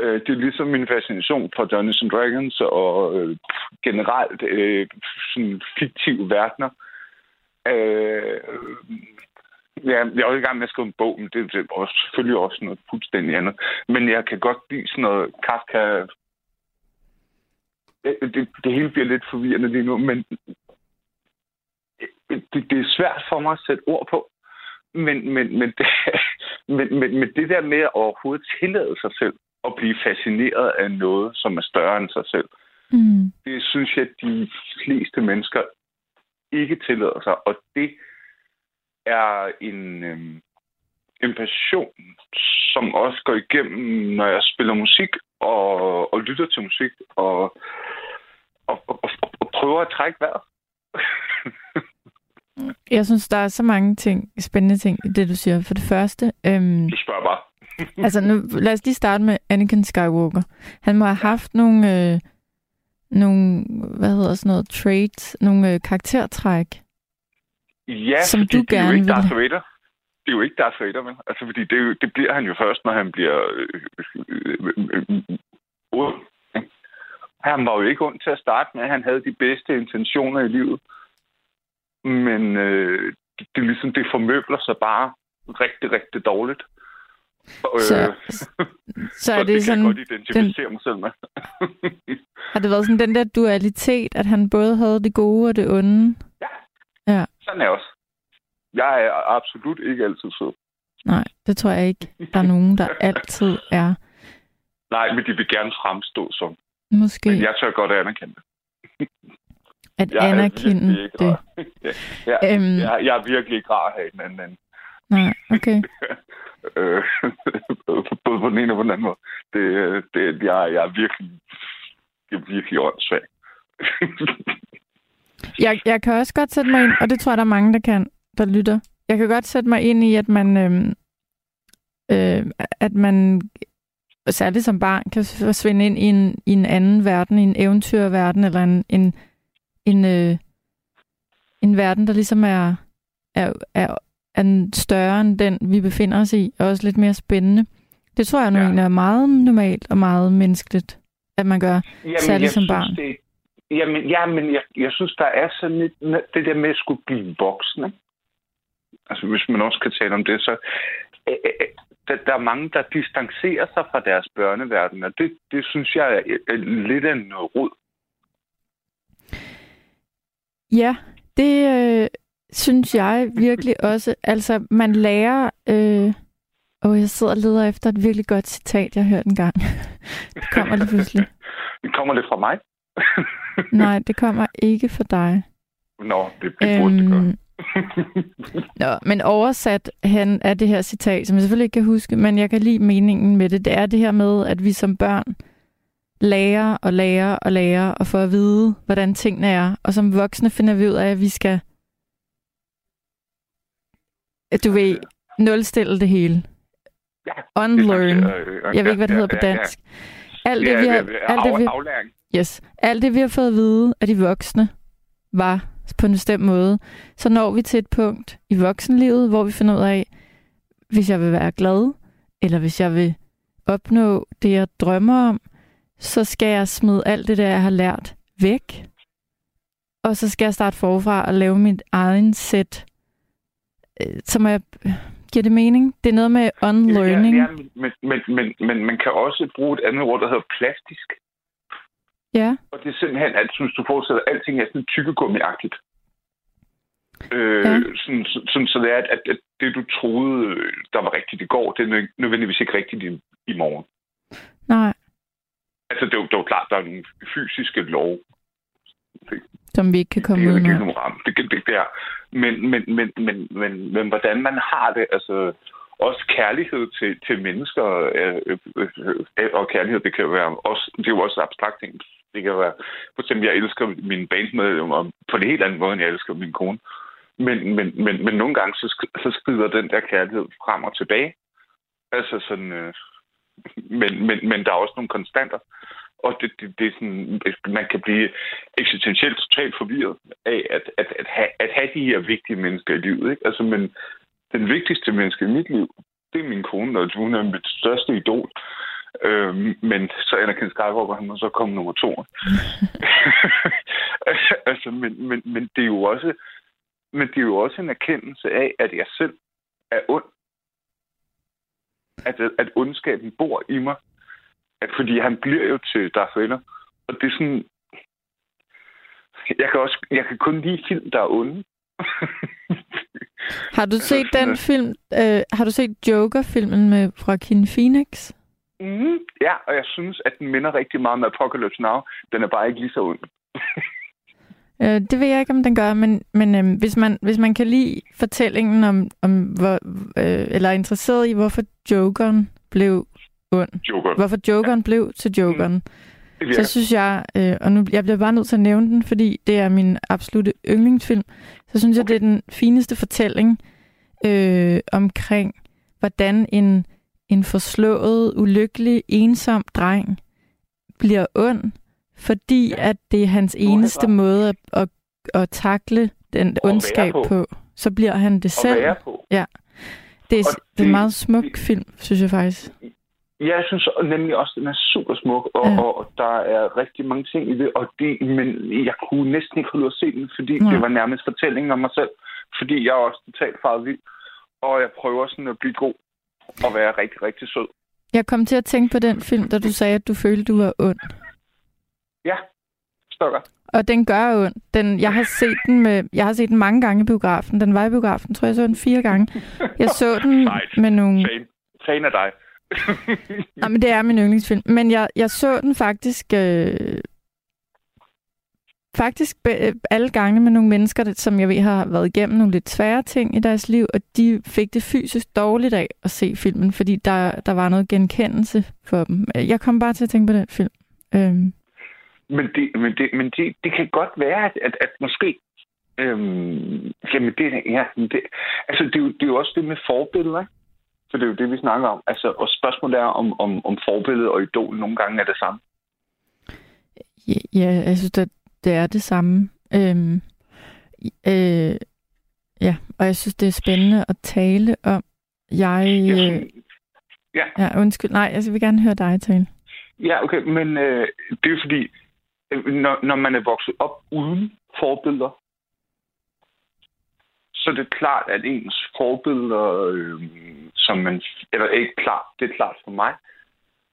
Øh, det er ligesom min fascination for Dungeons and Dragons og øh, generelt øh, sådan fiktive verdener. Øh, Ja, jeg er jo i gang med at skrive en bog, men det, er også, selvfølgelig også noget fuldstændig andet. Men jeg kan godt lide sådan noget Kafka... Det, det, det hele bliver lidt forvirrende lige nu, men det, det er svært for mig at sætte ord på. Men, men, men, det, men, men, men det der med at overhovedet tillade sig selv at blive fascineret af noget, som er større end sig selv, Mm. det synes jeg, de fleste mennesker ikke tillader sig. Og det er en, øhm, en passion, som også går igennem, når jeg spiller musik og, og lytter til musik og, og, og, og, og prøver at trække vejret. Jeg synes, der er så mange ting, spændende ting i det, du siger. For det første, øhm, Du spørger bare. altså nu, lad os lige starte med Anakin Skywalker. Han må have haft nogle, øh, nogle hvad hedder sådan noget, traits, nogle øh, karaktertræk. Ja, Som fordi du det er jo gerne ikke Darth Vader. Det er jo ikke Darth Vader, vel? Altså, fordi det, jo, det bliver han jo først, når han bliver øh, øh, øh, øh? Han var jo ikke ond til at starte med. Han havde de bedste intentioner i livet. Men øh, det, det ligesom, det formøbler sig bare rigtig, rigtig dårligt. Og, Så, øh, så er det kan sådan, jeg godt identificere mig selv med. har det været sådan den der dualitet, at han både havde det gode og det onde? Sådan er jeg også. Jeg er absolut ikke altid sød. Nej, det tror jeg ikke. Der er nogen, der altid er. Nej, men de vil gerne fremstå som. Måske. Men jeg tør godt anerkende det. At Jeg er anerkende ikke det. rar. jeg, Øhm, jeg, jeg er virkelig ikke rar at have en anden mand. Nej, okay. Øh, både på den ene og på den anden måde. Det, øh, det, jeg, jeg er virkelig, det er virkelig åndssvagt. Jeg, jeg kan også godt sætte mig ind, og det tror jeg, der er mange, der kan, der lytter. Jeg kan godt sætte mig ind i, at man, øhm, øh, at man særligt som barn kan forsvinde ind i en, i en anden verden, i en eventyrverden, eller en, en, en, øh, en verden, der ligesom er, er, er, er større end den, vi befinder os i, og også lidt mere spændende. Det tror jeg nu Ja. egentlig er meget normalt og meget menneskeligt, at man gør. Jamen, Særligt som synes, barn. Det, jamen, ja, men jeg, jeg synes, der er sådan lidt, det der med at skulle blive voksen. Ikke? Altså, hvis man også kan tale om det, så øh, øh, der, der er mange, der distancerer sig fra deres børneverden, og det, det synes jeg er, er lidt af noget rod. Ja, det øh, synes jeg virkelig også. Altså, man lærer... Øh, og jeg sidder og leder efter et virkelig godt citat, jeg hørte en gang. det kommer lige pludselig. Kommer det fra mig? Nej, det kommer ikke fra dig. Nå, det, det burde det gøre. Øhm, Nå, men oversat han er det her citat, som jeg selvfølgelig ikke kan huske, men jeg kan lide meningen med det. Det er det her med, at vi som børn lærer og lærer og lærer og får at vide, hvordan tingene er. Og som voksne finder vi ud af, at vi skal, du ved, nulstille det hele. Unlearn. Øh, Jeg ved ikke, hvad det hedder på dansk. Alt det, vi har, alt det, vi. Yes. Alt det, vi har fået at vide af de voksne, var på en bestemt måde. Så når vi til et punkt i voksenlivet, hvor vi finder ud af, hvis jeg vil være glad, eller hvis jeg vil opnå det, jeg drømmer om, så skal jeg smide alt det, der jeg har lært, væk. Og så skal jeg starte forfra og lave mit egen sæt. Øh, Så må jeg... Giver det mening? Det er noget med unlearning. Ja, ja, men, men, men, men man kan også bruge et andet ord, der hedder plastisk. Ja. Og det er simpelthen, at synes, du forestiller, at alting er sådan tykkegummiagtigt. Øh, Ja. sådan, sådan, så det er, at, at, det, du troede, øh, der var rigtigt i går, det er nø- nødvendigvis ikke rigtigt i, i morgen. Nej, Altså, det er, jo, det er jo klart, der er nogle fysiske lov. som vi ikke kan komme det, ud med. ikke ramme. Det, det, det, det er. Men, men, men, men, men, men, hvordan man har det, altså også kærlighed til, til mennesker, øh, øh, øh, og kærlighed, det kan jo være også, det er jo også abstrakt ting. Det kan være, for eksempel, jeg elsker mine bandmedlemmer på det helt anden måde, end jeg elsker min kone. Men, men, men, men nogle gange, så, så skrider den der kærlighed frem og tilbage. Altså sådan, øh, men, men, men der er også nogle konstanter. Og det, det, det er sådan, man kan blive eksistentielt totalt forvirret af at, at, at, have, at have de her vigtige mennesker i livet. Ikke? Altså, men den vigtigste menneske i mit liv, det er min kone, og hun er mit største idol. Øhm, men så Anakin Skywalker, han må så komme nummer to. altså, men, men, men det er jo også men det er jo også en erkendelse af, at jeg selv er ond. At, at ondskaben bor i mig. At, fordi han bliver jo til Darth Vader. Og det er sådan... Jeg kan, også, jeg kan kun lide film, der er onde. Har du set den øh, film? Øh, har du set Joker-filmen med Joaquin Phoenix? Mm, ja, og jeg synes, at den minder rigtig meget om Apocalypse Now. Den er bare ikke lige så ond. Øh, det ved jeg ikke, om den gør, men, men øh, hvis, man, hvis man kan lide fortællingen om, om hvor, øh, eller er interesseret i, hvorfor Jokeren blev ond, Joker. hvorfor Jokeren ja. blev til Jokeren, virker. så synes jeg, øh, og nu jeg bliver bare nødt til at nævne den, fordi det er min absolute yndlingsfilm, så synes jeg, det er den fineste fortælling øh, omkring, hvordan en, en forslået, ulykkelig, ensom dreng bliver ond, fordi Ja. at det er hans eneste måde at, at, at takle den være ondskab på. på. Så bliver han det At selv. på. Det er, Og det er en meget smuk det- film, synes jeg faktisk. Ja, jeg synes nemlig også, at den er super smuk, og, Ja. ja. og der er rigtig mange ting i det, og det, men jeg kunne næsten ikke få ud at se den, fordi Nej. det var nærmest fortællingen om mig selv, fordi jeg er også totalt faret vild, og jeg prøver sådan at blive god og være rigtig, rigtig sød. Jeg kom til at tænke på den film, da du sagde, at du følte, du var ond. Ja, stokker. Og den gør ondt. Den, jeg har set den med, jeg har set den mange gange i biografen. Den var i biografen, tror jeg, så den fire gange. Jeg så den Sejt. med nogle... Fan, fan af dig. Nej, men det er min yndlingsfilm. Men jeg, jeg så den faktisk... Øh, faktisk be- alle gange med nogle mennesker, som jeg ved har været igennem nogle lidt svære ting i deres liv, og de fik det fysisk dårligt af at se filmen, fordi der, der var noget genkendelse for dem. Jeg kom bare til at tænke på den film. Øhm, Men det, men det, men det, det kan godt være, at, at, at måske... Øhm, jamen, det, ja, det, altså, det, er det er jo også det med forbilleder, ikke? For det er jo det, vi snakker om. Altså, og spørgsmålet er, om, om, om forbillede og idol nogle gange er det samme. ja, jeg synes, det, det er det samme. Øhm, øh, ja, og jeg synes, det er spændende at tale om. Jeg... Øh, ja, ja, undskyld. Nej, jeg vil gerne høre dig tale. ja, okay, men øh, det er fordi, øh, når, når man er vokset op uden forbilleder, så er det klart, at ens forbilleder, øh, som man, eller ikke klart, det er klart for mig,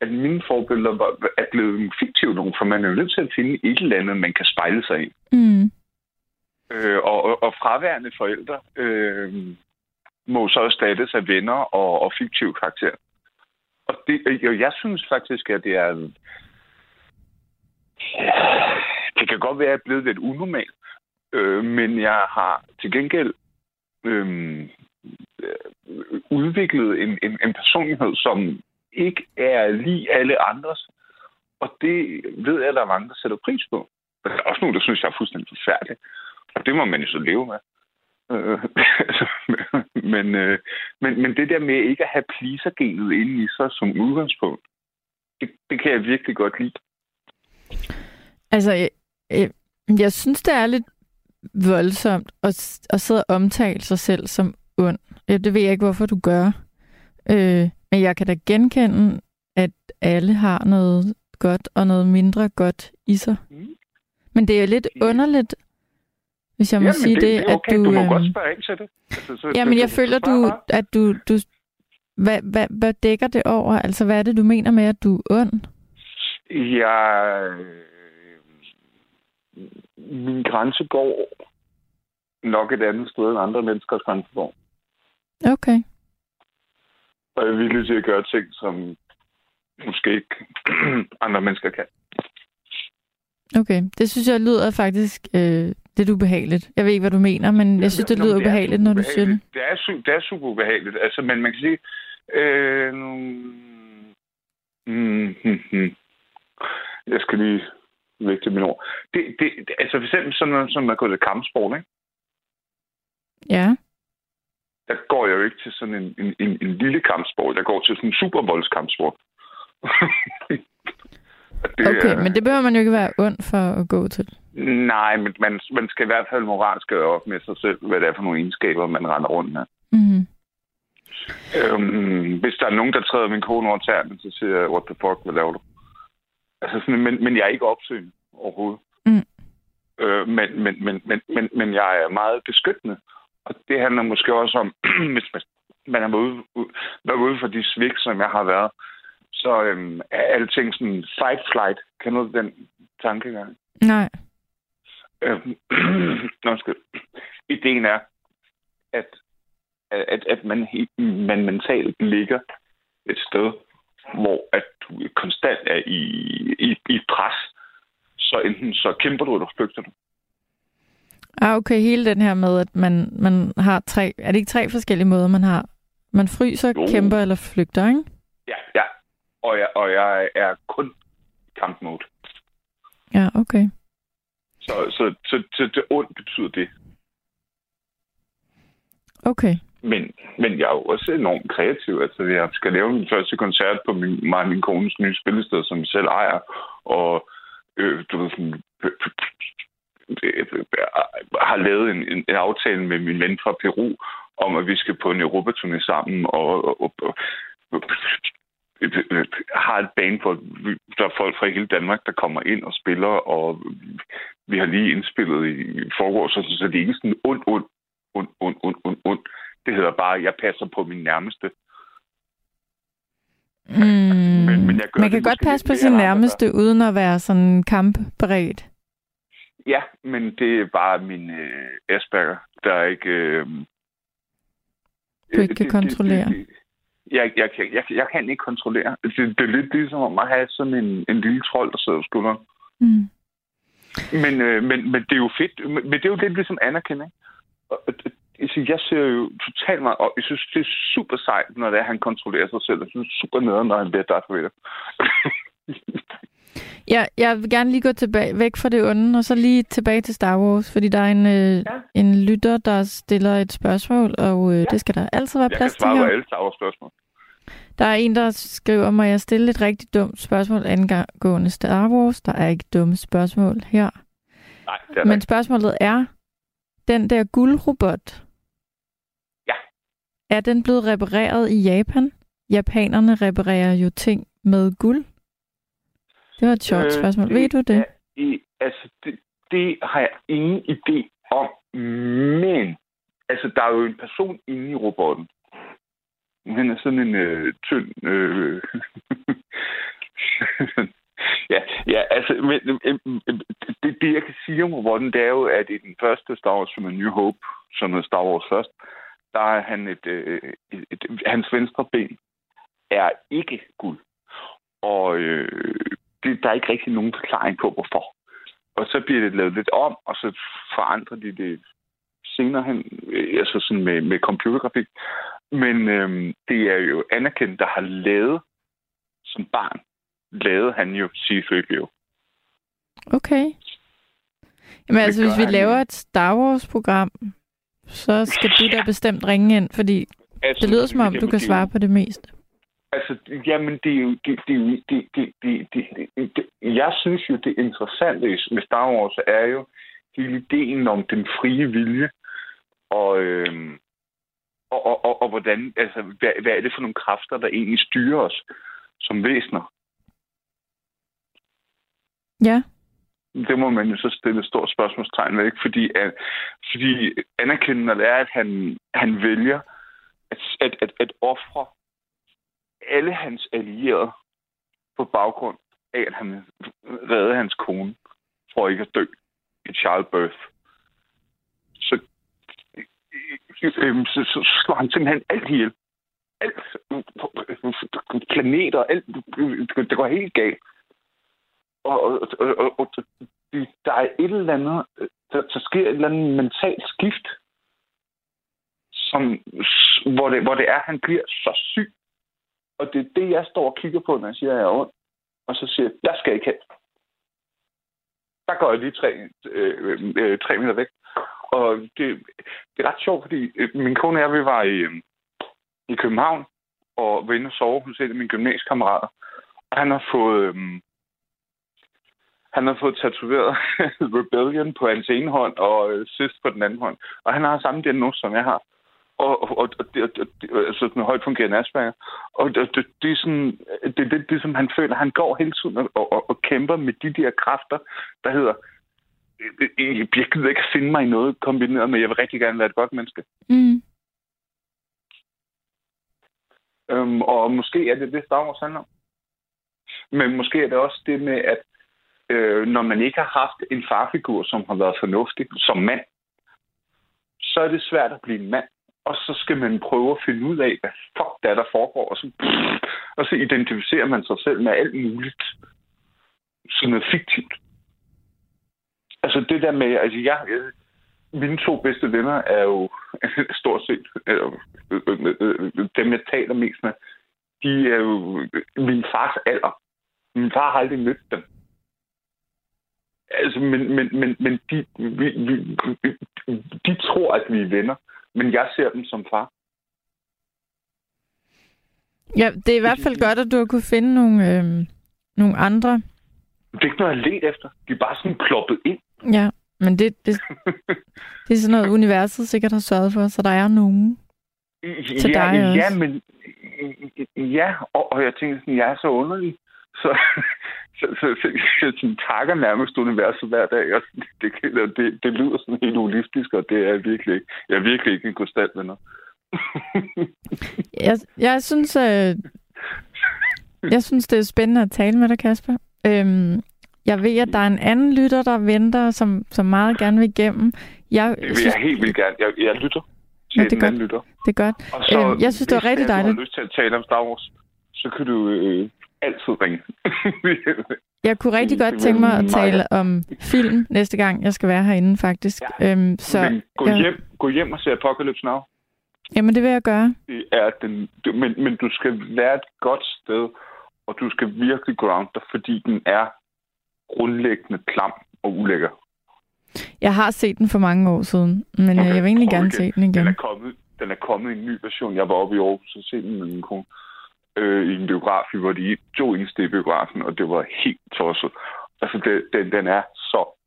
at mine forbilleder var, er blevet fiktive nogen, for man er jo nødt til at finde et eller andet, man kan spejle sig i. Mm. Øh, og, og, fraværende forældre øh, må så erstattes af venner og, og fiktive karakterer. Og det, og jeg synes faktisk, at det er... Det kan godt være, at jeg er blevet lidt unormalt, øh, men jeg har til gengæld øh, øh, udviklet en, en, en personlighed, som ikke er lige alle andres. Og det ved jeg, at der er mange, der sætter pris på. Der er også nogen, der synes, jeg er fuldstændig forfærdelig. Og det må man jo så leve med. Øh, altså, men, øh, men, men det der med ikke at have pleaser-genet inde i sig som udgangspunkt, det, det kan jeg virkelig godt lide. Altså, jeg, jeg, jeg synes, det er lidt voldsomt at, at sidde og omtale sig selv som ond. Ja, det ved jeg ikke, hvorfor du gør. Øh, men jeg kan da genkende, at alle har noget godt og noget mindre godt i sig. Mm. Men det er jo lidt underligt, hvis jeg må Jamen, sige det, det, det er okay. at du... du må øhm, godt spørge ind til det. Altså, så, Jamen, så- jeg så- føler, du, at du... du hvad, hvad, hvad dækker det over? Altså, hvad er det, du mener med, at du er ond? Jeg... øh, Min grænse går nok et andet sted end andre menneskers grænse går. Okay. Og er villig til at gøre ting, som måske ikke andre mennesker kan. Okay, det synes jeg lyder faktisk øh, lidt ubehageligt. Jeg ved ikke, hvad du mener, men jeg synes, det Nå, lyder men er ubehageligt, når du siger det. Det er, su- det er super ubehageligt. Altså, men man kan sige... Øh, nu, mm, hmm, hmm. Jeg skal lige vægte mine ord. Det, det, det, altså, for eksempel sådan noget, som at gå til kampsport, ikke? Ja, der går jeg jo ikke til sådan en, en, en, en lille kampsport. Jeg går til sådan en supervoldskampsport. Det okay, er- men det behøver man jo ikke være ond for at gå til. Nej, men man, man skal i hvert fald moralsk gøre op med sig selv, hvad det er for nogle egenskaber, man render rundt med. Mm-hmm. Øhm, hvis der er nogen, der træder min kone over tæerne, så siger jeg, what the fuck, hvad laver du? Altså sådan, men, men jeg er ikke opsøgende overhovedet. Mm. Øh, men, men, men, men, men, men jeg er meget beskyttende. Og det handler måske også om, hvis man, har været ude, ud- været ude for de svigt, som jeg har været, så øhm, er alting sådan fight-flight. Kan du den tankegang? Nej. Øhm, undskyld. Ideen er, at, at, at man, man mentalt ligger et sted, hvor at du konstant er i, i, i pres. Så enten så kæmper du, eller flygter du. Ah, okay, hele den her med, at man, man har tre... Er det ikke tre forskellige måder, man har? Man fryser, Jo. kæmper eller flygter, ikke? Ja, ja. Og jeg, og jeg er kun kampmode. Ja, okay. Så, så, så, så det ondt betyder det. Okay. Men, men jeg er jo også enormt kreativ. Altså, jeg skal lave min første koncert på min, mig og min kones nye spillested, som jeg selv ejer. Og øh, du ved, sådan, har lavet en, en, en aftale med min ven fra Peru om, at vi skal på en Europaturné sammen. Og, og, og, og har et band, hvor der er folk fra hele Danmark, der kommer ind og spiller, og vi har lige indspillet i forgår, så, så det er ikke sådan ondt, ondt, ondt, ondt, ondt, ondt, ondt. Det hedder bare, at jeg passer på min nærmeste. Mm, Men- men jeg gør man kan godt passe på sin end andre nærmeste, uden at være sådan kampberedt. Ja, men det er bare min øh, Asperger, der ikke... Øh, Du ikke kan kontrollere. Det, det, jeg, jeg, kan, jeg, jeg kan ikke kontrollere. Det, det er lidt ligesom om at have sådan en, en lille trold, der sidder på skulderen. Mm. Men, øh, men, men det er jo fedt. Men men det er jo lidt ligesom og, altså, jeg ser jo totalt meget op. Jeg synes, det er super sejt, når det er, han kontrollerer sig selv. Jeg synes, det er super nederen, når han bliver Darth Vader. Ja, jeg vil gerne lige gå tilbage, væk fra det onde, og så lige tilbage til Star Wars, fordi der er en, øh, Ja. en lytter, der stiller et spørgsmål, og øh, Ja. det skal der altid være jeg kan plads til svare på her. alle Star Wars spørgsmål. Der er en, der skriver, må jeg stille et rigtig dumt spørgsmål angående Star Wars? Der er ikke dumme spørgsmål her. Nej, det er Men ikke. spørgsmålet er, den der guldrobot, Ja. er den blevet repareret i Japan? Japanerne reparerer jo ting med guld. Det var et sjovt øh, spørgsmål. Ved du det? Er, i, altså, det, det har jeg ingen idé om, men altså, der er jo en person inde i robotten. Han er sådan en øh, tynd... Øh, ja, ja, altså, men, øh, det, det, jeg kan sige om robotten, det er jo, at i den første Star Wars, som er New Hope, som er Star Wars først, der er han et, øh, et, et, hans venstre ben er ikke guld. Og øh, det, der er ikke rigtig nogen forklaring på, hvorfor. Og så bliver det lavet lidt om, og så forandrer de det senere hen, øh, altså sådan med, med computergrafik. Men øh, det er jo Anakin, der har lavet som barn, lavede han jo C-3PO. Okay. Jamen altså, gør hvis vi han laver et Star Wars-program, så skal du da bestemt ringe ind, fordi Altså, det lyder som om, du kan det svare på det meste. Altså, jamen, det er jo... Det, det, det, det, det, det, det, det, jeg synes jo, det interessante med Star Wars er jo hele ideen om den frie vilje, og, øhm, og, og, og, og hvordan, altså, hvad, hvad er det for nogle kræfter, der egentlig styrer os som væsener? Ja. Det må man jo så stille et stort spørgsmålstegn ved, ikke? Fordi, at, fordi anerkendende er, at han, han vælger at, at, at, at ofre alle hans allierede på baggrund af, at han redde hans kone for ikke at dø i childbirth. Så, øh, så, så slår han simpelthen alt ihjel. Alt. Planeter, alt. Det går helt galt. Og, og, og, og, og der er et eller andet, der, der sker et eller andet mentalt skift, som, hvor, det, hvor det er, at han bliver så syg. Og det er det, jeg står og kigger på, når jeg siger, at jeg er ond. Og så siger jeg, jeg skal ikke hen. Der går jeg lige tre, øh, øh, tre meter væk. Og det, det er ret sjovt, fordi øh, min kone og jeg, vi var i, øh, i København, og var inde og sove hos en af mine gymnasiekammerater. Og han har fået... Øh, han har fået tatoveret Rebellion på hans ene hånd og øh, Sist på den anden hånd. Og han har samme diagnose, som jeg har. Og, og, og det, og det, altså sådan en højt fungerende Asperger. Og det, det, det er sådan, det, det, det, som han føler, han går hele tiden og, og, og kæmper med de der kræfter, der hedder, jeg gider ikke finde mig i noget kombineret med, jeg vil rigtig gerne være et godt menneske. Mm. Øhm, og måske er det det, Star Wars handler om. Men måske er det også det med, at øh, når man ikke har haft en farfigur, som har været fornuftig som mand, så er det svært at blive en mand. Og så skal man prøve at finde ud af, hvad fuck der er, der foregår. Og så, og så identificerer man sig selv med alt muligt. Sådan noget fiktivt. Altså det der med, altså jeg, jeg mine to bedste venner er jo stort set øh, øh, øh, dem, jeg taler mest med. De er jo min fars alder. Min far har aldrig mødt dem. Altså, men, men, men, men de, vi, vi, de tror, at vi er venner, men jeg ser dem som far. Ja, det er i hvert fald godt, at du har kunne finde nogle, øh, nogle andre. Det er ikke noget, jeg let efter. De er bare sådan ploppet ind. Ja, men det, det, det er sådan noget, universet sikkert har sørget for, så der er nogen. Til ja, dig også. ja, men ja, og, og jeg tænker sådan, jeg er så underlig. Så, så, så, så, så sådan, takker nærmest universet hver dag. Og det, det, det, lyder sådan helt holistisk, og det er jeg virkelig ikke. Jeg er virkelig ikke en konstant venner. Jeg, jeg synes, øh, jeg synes, det er spændende at tale med dig, Kasper. Øhm, jeg ved, at der er en anden lytter, der venter, som, som meget gerne vil igennem. Jeg, Det vil jeg helt vildt gerne. Jeg, jeg lytter til Ja, det er en anden lytter. Det er godt. Og så, Øhm, jeg synes, det var hvis rigtig du har dejligt. lyst til at tale om Star Wars, så kan du øh, altid ringe. Jeg kunne rigtig godt tænke mig at jeg tale om film næste gang, jeg skal være herinde, faktisk. Ja. Øhm, så, Men gå, ja. hjem, gå hjem og se Apocalypse Now. Jamen, det vil jeg gøre. Det er den, men, men du skal være et godt sted, og du skal virkelig ground dig, fordi den er grundlæggende klam og ulækker. Jeg har set den for mange år siden, men okay, jeg vil egentlig gerne igen. se den igen. Den er kommet, den er kommet i en ny version. Jeg var oppe i Aarhus og se den med min kone øh, i en biograf. Var de to eneste i biografen, og det var helt tosset. Altså, det, den, den er så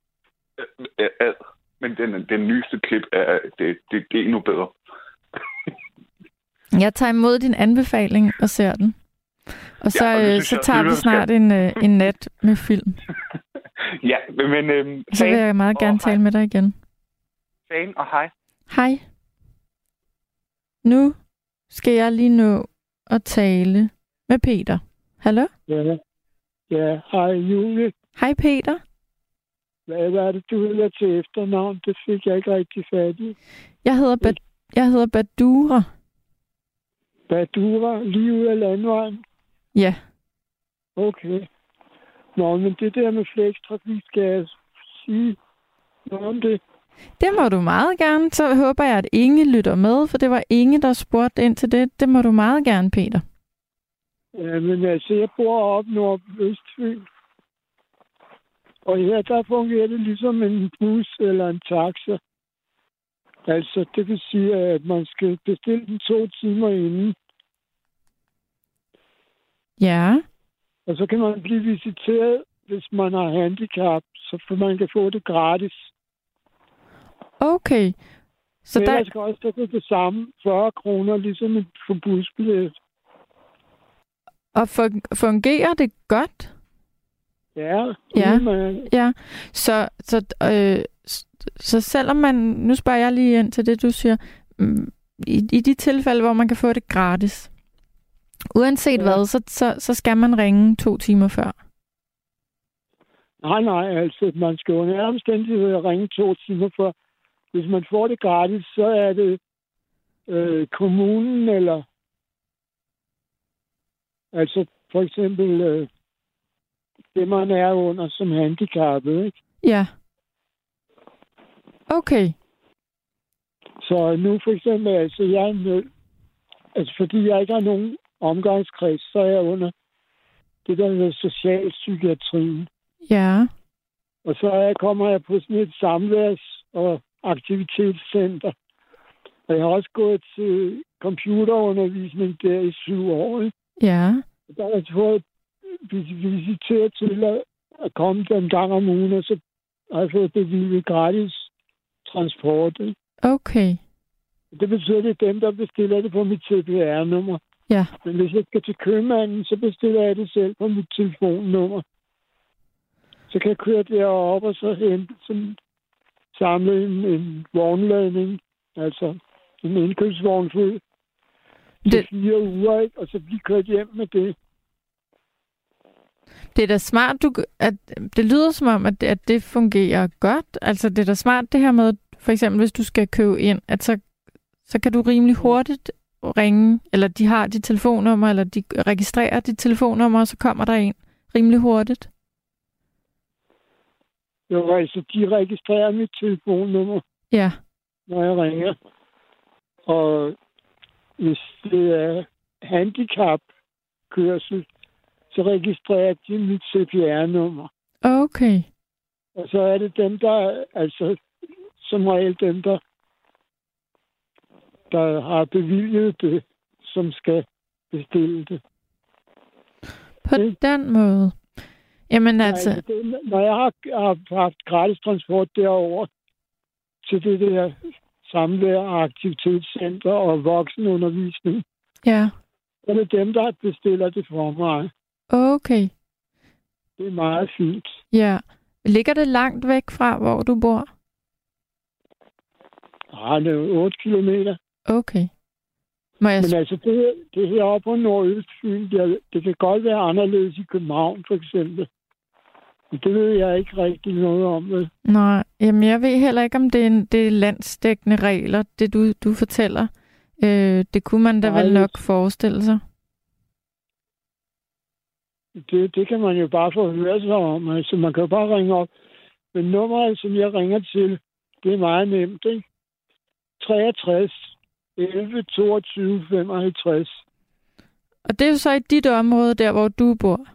øh, øh, ad. Men den, den nyeste klip er, det, det, det er endnu bedre. Jeg tager imod din anbefaling og ser den. Og så, Ja, og det øh, synes så tager vi snart en, øh, en nat med film. Ja, men øhm, Så vil jeg meget gerne hej. tale med dig igen. fan og hej. Hej. Nu skal jeg lige nå at tale med Peter. Hallo? Ja, ja. Hej Julie. Hej Peter. Hvad var det, du hedder til efternavn? Det fik jeg ikke rigtig fat i. Jeg hedder, ba- jeg hedder Badura. Badura, lige ud af landvejen. Ja. Okay. Nå, men det der med flekstrafik, skal jeg sige noget om det? Det må du meget gerne. Så håber jeg, at Inge lytter med, for det var Inge, der spurgte ind til det. Det må du meget gerne, Peter. Ja, men altså, jeg bor op nord Østfyn. Og her, der fungerer det ligesom en bus eller en taxa. Altså, det vil sige, at man skal bestille den to timer inden. Ja. Og så kan man blive visiteret, hvis man har handicap, så for man kan få det gratis. Okay. Så Men der, ellers koster det det, det samme, 40 kroner, ligesom et forbudsbillet. og fun- fungerer det godt? Ja, Ja. Ja. Så, så, øh, så selvom man... Nu spørger jeg lige ind til det, du siger. Mm, I, I de tilfælde, hvor man kan få det gratis, uanset Ja. hvad, så, så, så skal man ringe to timer før. Nej, nej, altså, man skal under omstændigheder ringe to timer før. Hvis man får det gratis, så er det øh, kommunen eller altså for eksempel øh, det, man er under som handicappet. Ikke? Ja. Okay. Så nu for eksempel, altså jeg er nødt, altså fordi jeg ikke har nogen omgangskreds, så er jeg under det, der hedder socialpsykiatrien. Ja. Og så er, kommer jeg på sådan et samværs- og aktivitetscenter. Og jeg har også gået til computerundervisning der i syv år. Ikke? Ja. Og Der har jeg fået vis- visiteret til at, at komme der en gang om ugen, og så har jeg fået bevilget gratis transport. Ikke? Okay. Det betyder, at det er dem, der bestiller det på mit CPR-nummer. Ja. Men hvis jeg skal til købmanden, så bestiller jeg det selv på mit telefonnummer. Så kan jeg køre derop og så hente sådan, samle en, en vognladning, altså en indkøbsvogn fuld til Det- fire uger, ikke? og så blive kørt hjem med det. Det er da smart, du, at det lyder som om, at, at det fungerer godt. Altså, det er da smart det her med, for eksempel hvis du skal købe ind, at så, så kan du rimelig hurtigt ringe, eller de har dit telefonnummer, eller de registrerer dit telefonnummer, og så kommer der en rimelig hurtigt. Jo, altså, de registrerer mit telefonnummer, Ja, når jeg ringer. Og hvis det er handicapkørsel, så registrerer de mit CPR-nummer. okay. Og så er det dem, der, altså som regel dem, der, der har bevilget det, som skal bestille det. På Det- den måde. Jamen altså, Nej, det, når jeg har, har haft gratis transport derover til det der samvær og aktivitetscenter og voksenundervisning, ja, så er det dem, der bestiller det for mig. okay. Det er meget fint. Ja. Ligger det langt væk fra, hvor du bor? Ah, det er jo 8 kilometer. Okay. Må jeg Men altså, det, det heroppe på Nordøstfyn, det, det kan godt være anderledes i København, for eksempel. Det ved jeg ikke rigtig noget om. Vel? Nej, jamen jeg ved heller ikke, om det er, en, det er landsdækkende regler, det du, du fortæller. Øh, det kunne man da Nej, vel nok forestille sig. Det, det kan man jo bare få høre sig om. Altså, man kan jo bare ringe op. Men nummeret, som jeg ringer til, det er meget nemt, ikke? 63 11 22 55. Og det er jo så i dit område, der hvor du bor.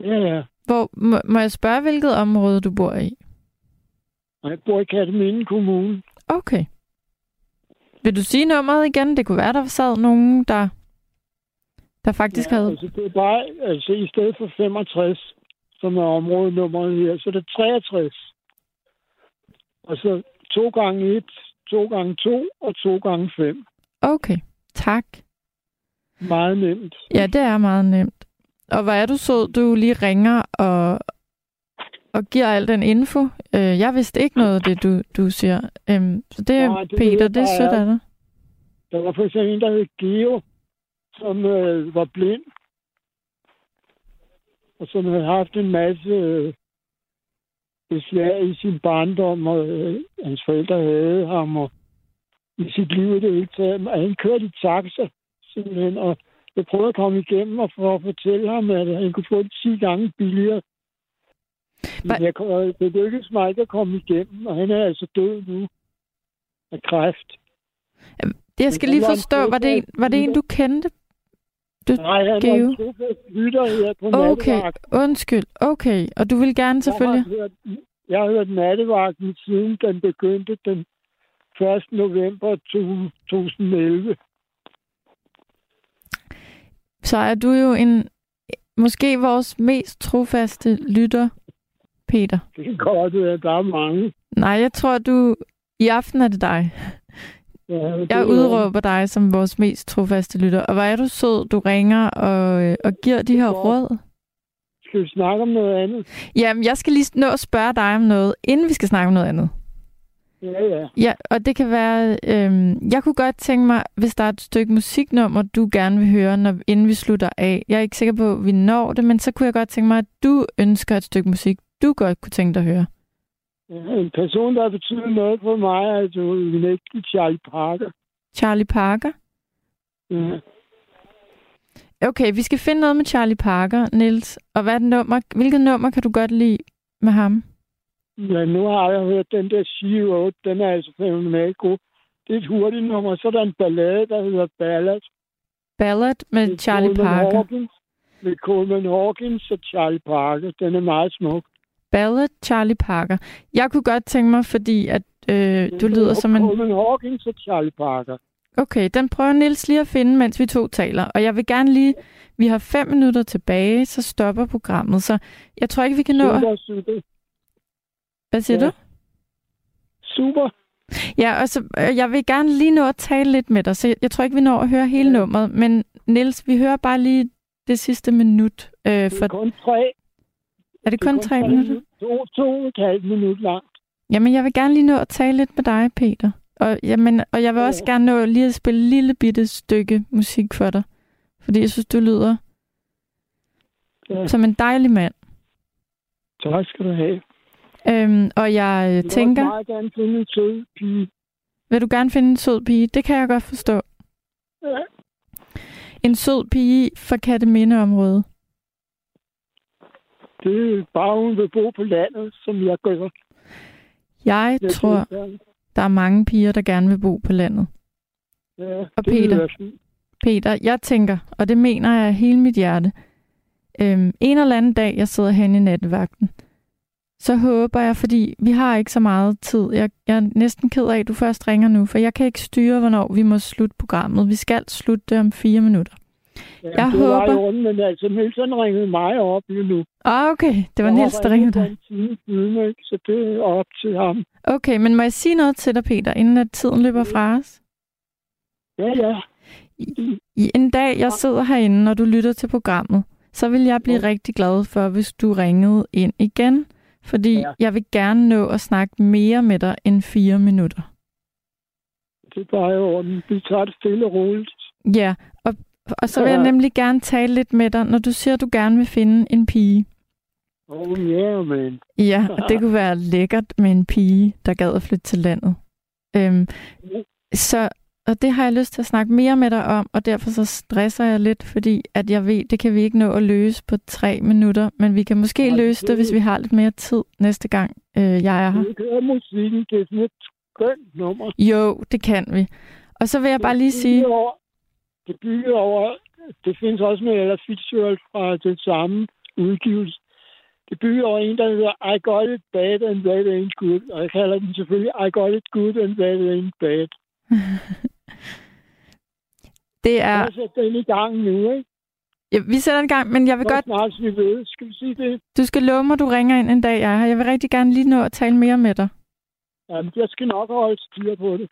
Ja, ja. Hvor, må, må jeg spørge, hvilket område du bor i? Jeg bor i Katteminde Kommune. Okay. Vil du sige nummeret igen? Det kunne være, der sad nogen, der, der faktisk ja, havde... Altså, det er bare, altså i stedet for 65, som er områdenummeret her, så er det 63. Og så to gange 1, to gange 2 og to gange 5. Okay, tak. Meget nemt. Ja, det er meget nemt. Og hvad er du så, du lige ringer og, og giver al den info? Øh, jeg vidste ikke noget af det, du, du siger. Øhm, så det er Nej, det Peter, det er sødt af dig. Der var for eksempel en, der hed Geo, som øh, var blind. Og som havde haft en masse øh, beslag i sin barndom, og øh, hans forældre havde ham, og i sit liv i det hele taget. Og Han kørte i taxa, simpelthen, og jeg prøvede at komme igennem og for at fortælle ham, at han kunne få det 10 gange billigere. Men jeg, det lykkedes mig ikke at komme igennem, og han er altså død nu af kræft. Det, jeg skal lige forstå, var det, en, var det en, du kendte? Du, Nej, han Geo. var en lytter her på Okay, nattevagten. undskyld. Okay, og du vil gerne selvfølgelig... Jeg har, hørt, jeg har hørt nattevagten siden den begyndte den 1. november 2011. Så er du jo en... Måske vores mest trofaste lytter, Peter. Det kan godt være, der er mange. Nej, jeg tror, du... I aften er det dig. Ja, det Jeg er- udråber dig som vores mest trofaste lytter. Og hvor er du sød, du ringer og, øh, og giver de her Ja. råd. Skal vi snakke om noget andet? Jamen, jeg skal lige nå at spørge dig om noget, inden vi skal snakke om noget andet. Ja, ja. Ja, og det kan være... Øh, jeg kunne godt tænke mig, hvis der er et stykke musiknummer, du gerne vil høre, når, inden vi slutter af. Jeg er ikke sikker på, at vi når det, men så kunne jeg godt tænke mig, at du ønsker et stykke musik, du godt kunne tænke dig at høre. En person, der har betydet noget for mig, er en ægte Charlie Parker. Charlie Parker. Ja. Okay, vi skal finde noget med Charlie Parker, Nils. Og hvad er det nummer, hvilket nummer kan du godt lide med ham? Ja, nu har jeg hørt den der She Road. Den er altså fænomenalt god. Det er et hurtigt nummer. Så er der en ballade, der hedder Ballad. Ballad med Med Charlie Coleman Parker. Hawkins, med Coleman Hawkins og Charlie Parker. Den er meget smuk. Ballad Charlie Parker. Jeg kunne godt tænke mig, fordi at øh, du lyder som en... Coleman Hawkins og Charlie Parker. Okay, den prøver Nils lige at finde, mens vi to taler. Og jeg vil gerne lige... Vi har fem minutter tilbage, så stopper programmet. Så jeg tror ikke, vi kan nå... Super, super. Hvad siger Ja. du? Super. Ja, og så, øh, jeg vil gerne lige nå at tale lidt med dig, så jeg, tror ikke, vi når at høre hele Ja. nummeret. Men Nils, vi hører bare lige det sidste minut. Øh, Det er for, kun tre. er det kun tre minutter? To, to og et halvt minut langt. Jamen, jeg vil gerne lige nå at tale lidt med dig, Peter. Og, jamen, og jeg vil Ja. også gerne nå lige at spille et lille bitte stykke musik for dig. Fordi jeg synes, du lyder Ja. som en dejlig mand. Tak skal du have. Øhm, og jeg øh, Jeg vil tænker, også meget gerne finde en sød pige. vil du gerne finde en sød pige? Det kan jeg godt forstå. Ja. En sød pige fra Kattemindeområdet. Det er bare, hun vil bo på landet, som jeg gør. Jeg Jeg tror, der er mange piger, der gerne vil bo på landet. Ja, Og det Peter? Peter, jeg tænker, og det mener jeg hele mit hjerte, øhm, en eller anden dag, jeg sidder hen i nattevagten, så håber jeg, fordi vi har ikke så meget tid. Jeg, jeg er næsten ked af, at du først ringer nu, for jeg kan ikke styre, hvornår vi må slutte programmet. Vi skal slutte det om fire minutter. Ja, Jeg det var håber- i orden, men altså, Nielsen ringede mig op lige nu. Ah, okay. Det var Niels, der ringede dig. time? Så det er op til ham. Okay, men må jeg sige noget til dig, Peter, inden at tiden løber fra os? Ja, ja. I en dag, jeg sidder herinde, når du lytter til programmet, så vil jeg blive Ja. rigtig glad for, hvis du ringede ind igen. Fordi Ja. jeg vil gerne nå at snakke mere med dig end fire minutter. Det er bare i orden. Vi tager det stille og roligt. Ja, og, og så vil jeg Ja. nemlig gerne tale lidt med dig, når du siger, at du gerne vil finde en pige. Oh yeah, man. Ja, og det kunne være lækkert med en pige, der gad at flytte til landet. Øhm, så og det har jeg lyst til at snakke mere med dig om, og derfor så stresser jeg lidt, fordi at jeg ved, det kan vi ikke nå at løse på tre minutter, men vi kan måske Nej, løse det, hvis vi har lidt mere tid næste gang, øh, jeg er her. Musikken, det er sådan et skønt nummer. Jo, det kan vi. Og så vil jeg bare lige sige, Over, det bygger over... Det findes også med Ella Fitzgerald fra den samme udgivelse. Det bygger over en, der hedder I got it bad and that ain't good. Og jeg kalder den selvfølgelig I got it good and that ain't bad. det er... Jeg sætter den i gang nu, ikke? Ja, vi sætter en gang, men jeg vil Hvor godt... snart vi ved. Skal vi sige det? Du skal love mig, du ringer ind en dag, jeg her. Jeg vil rigtig gerne lige nå at tale mere med dig. Jamen, jeg skal nok holde styr på det.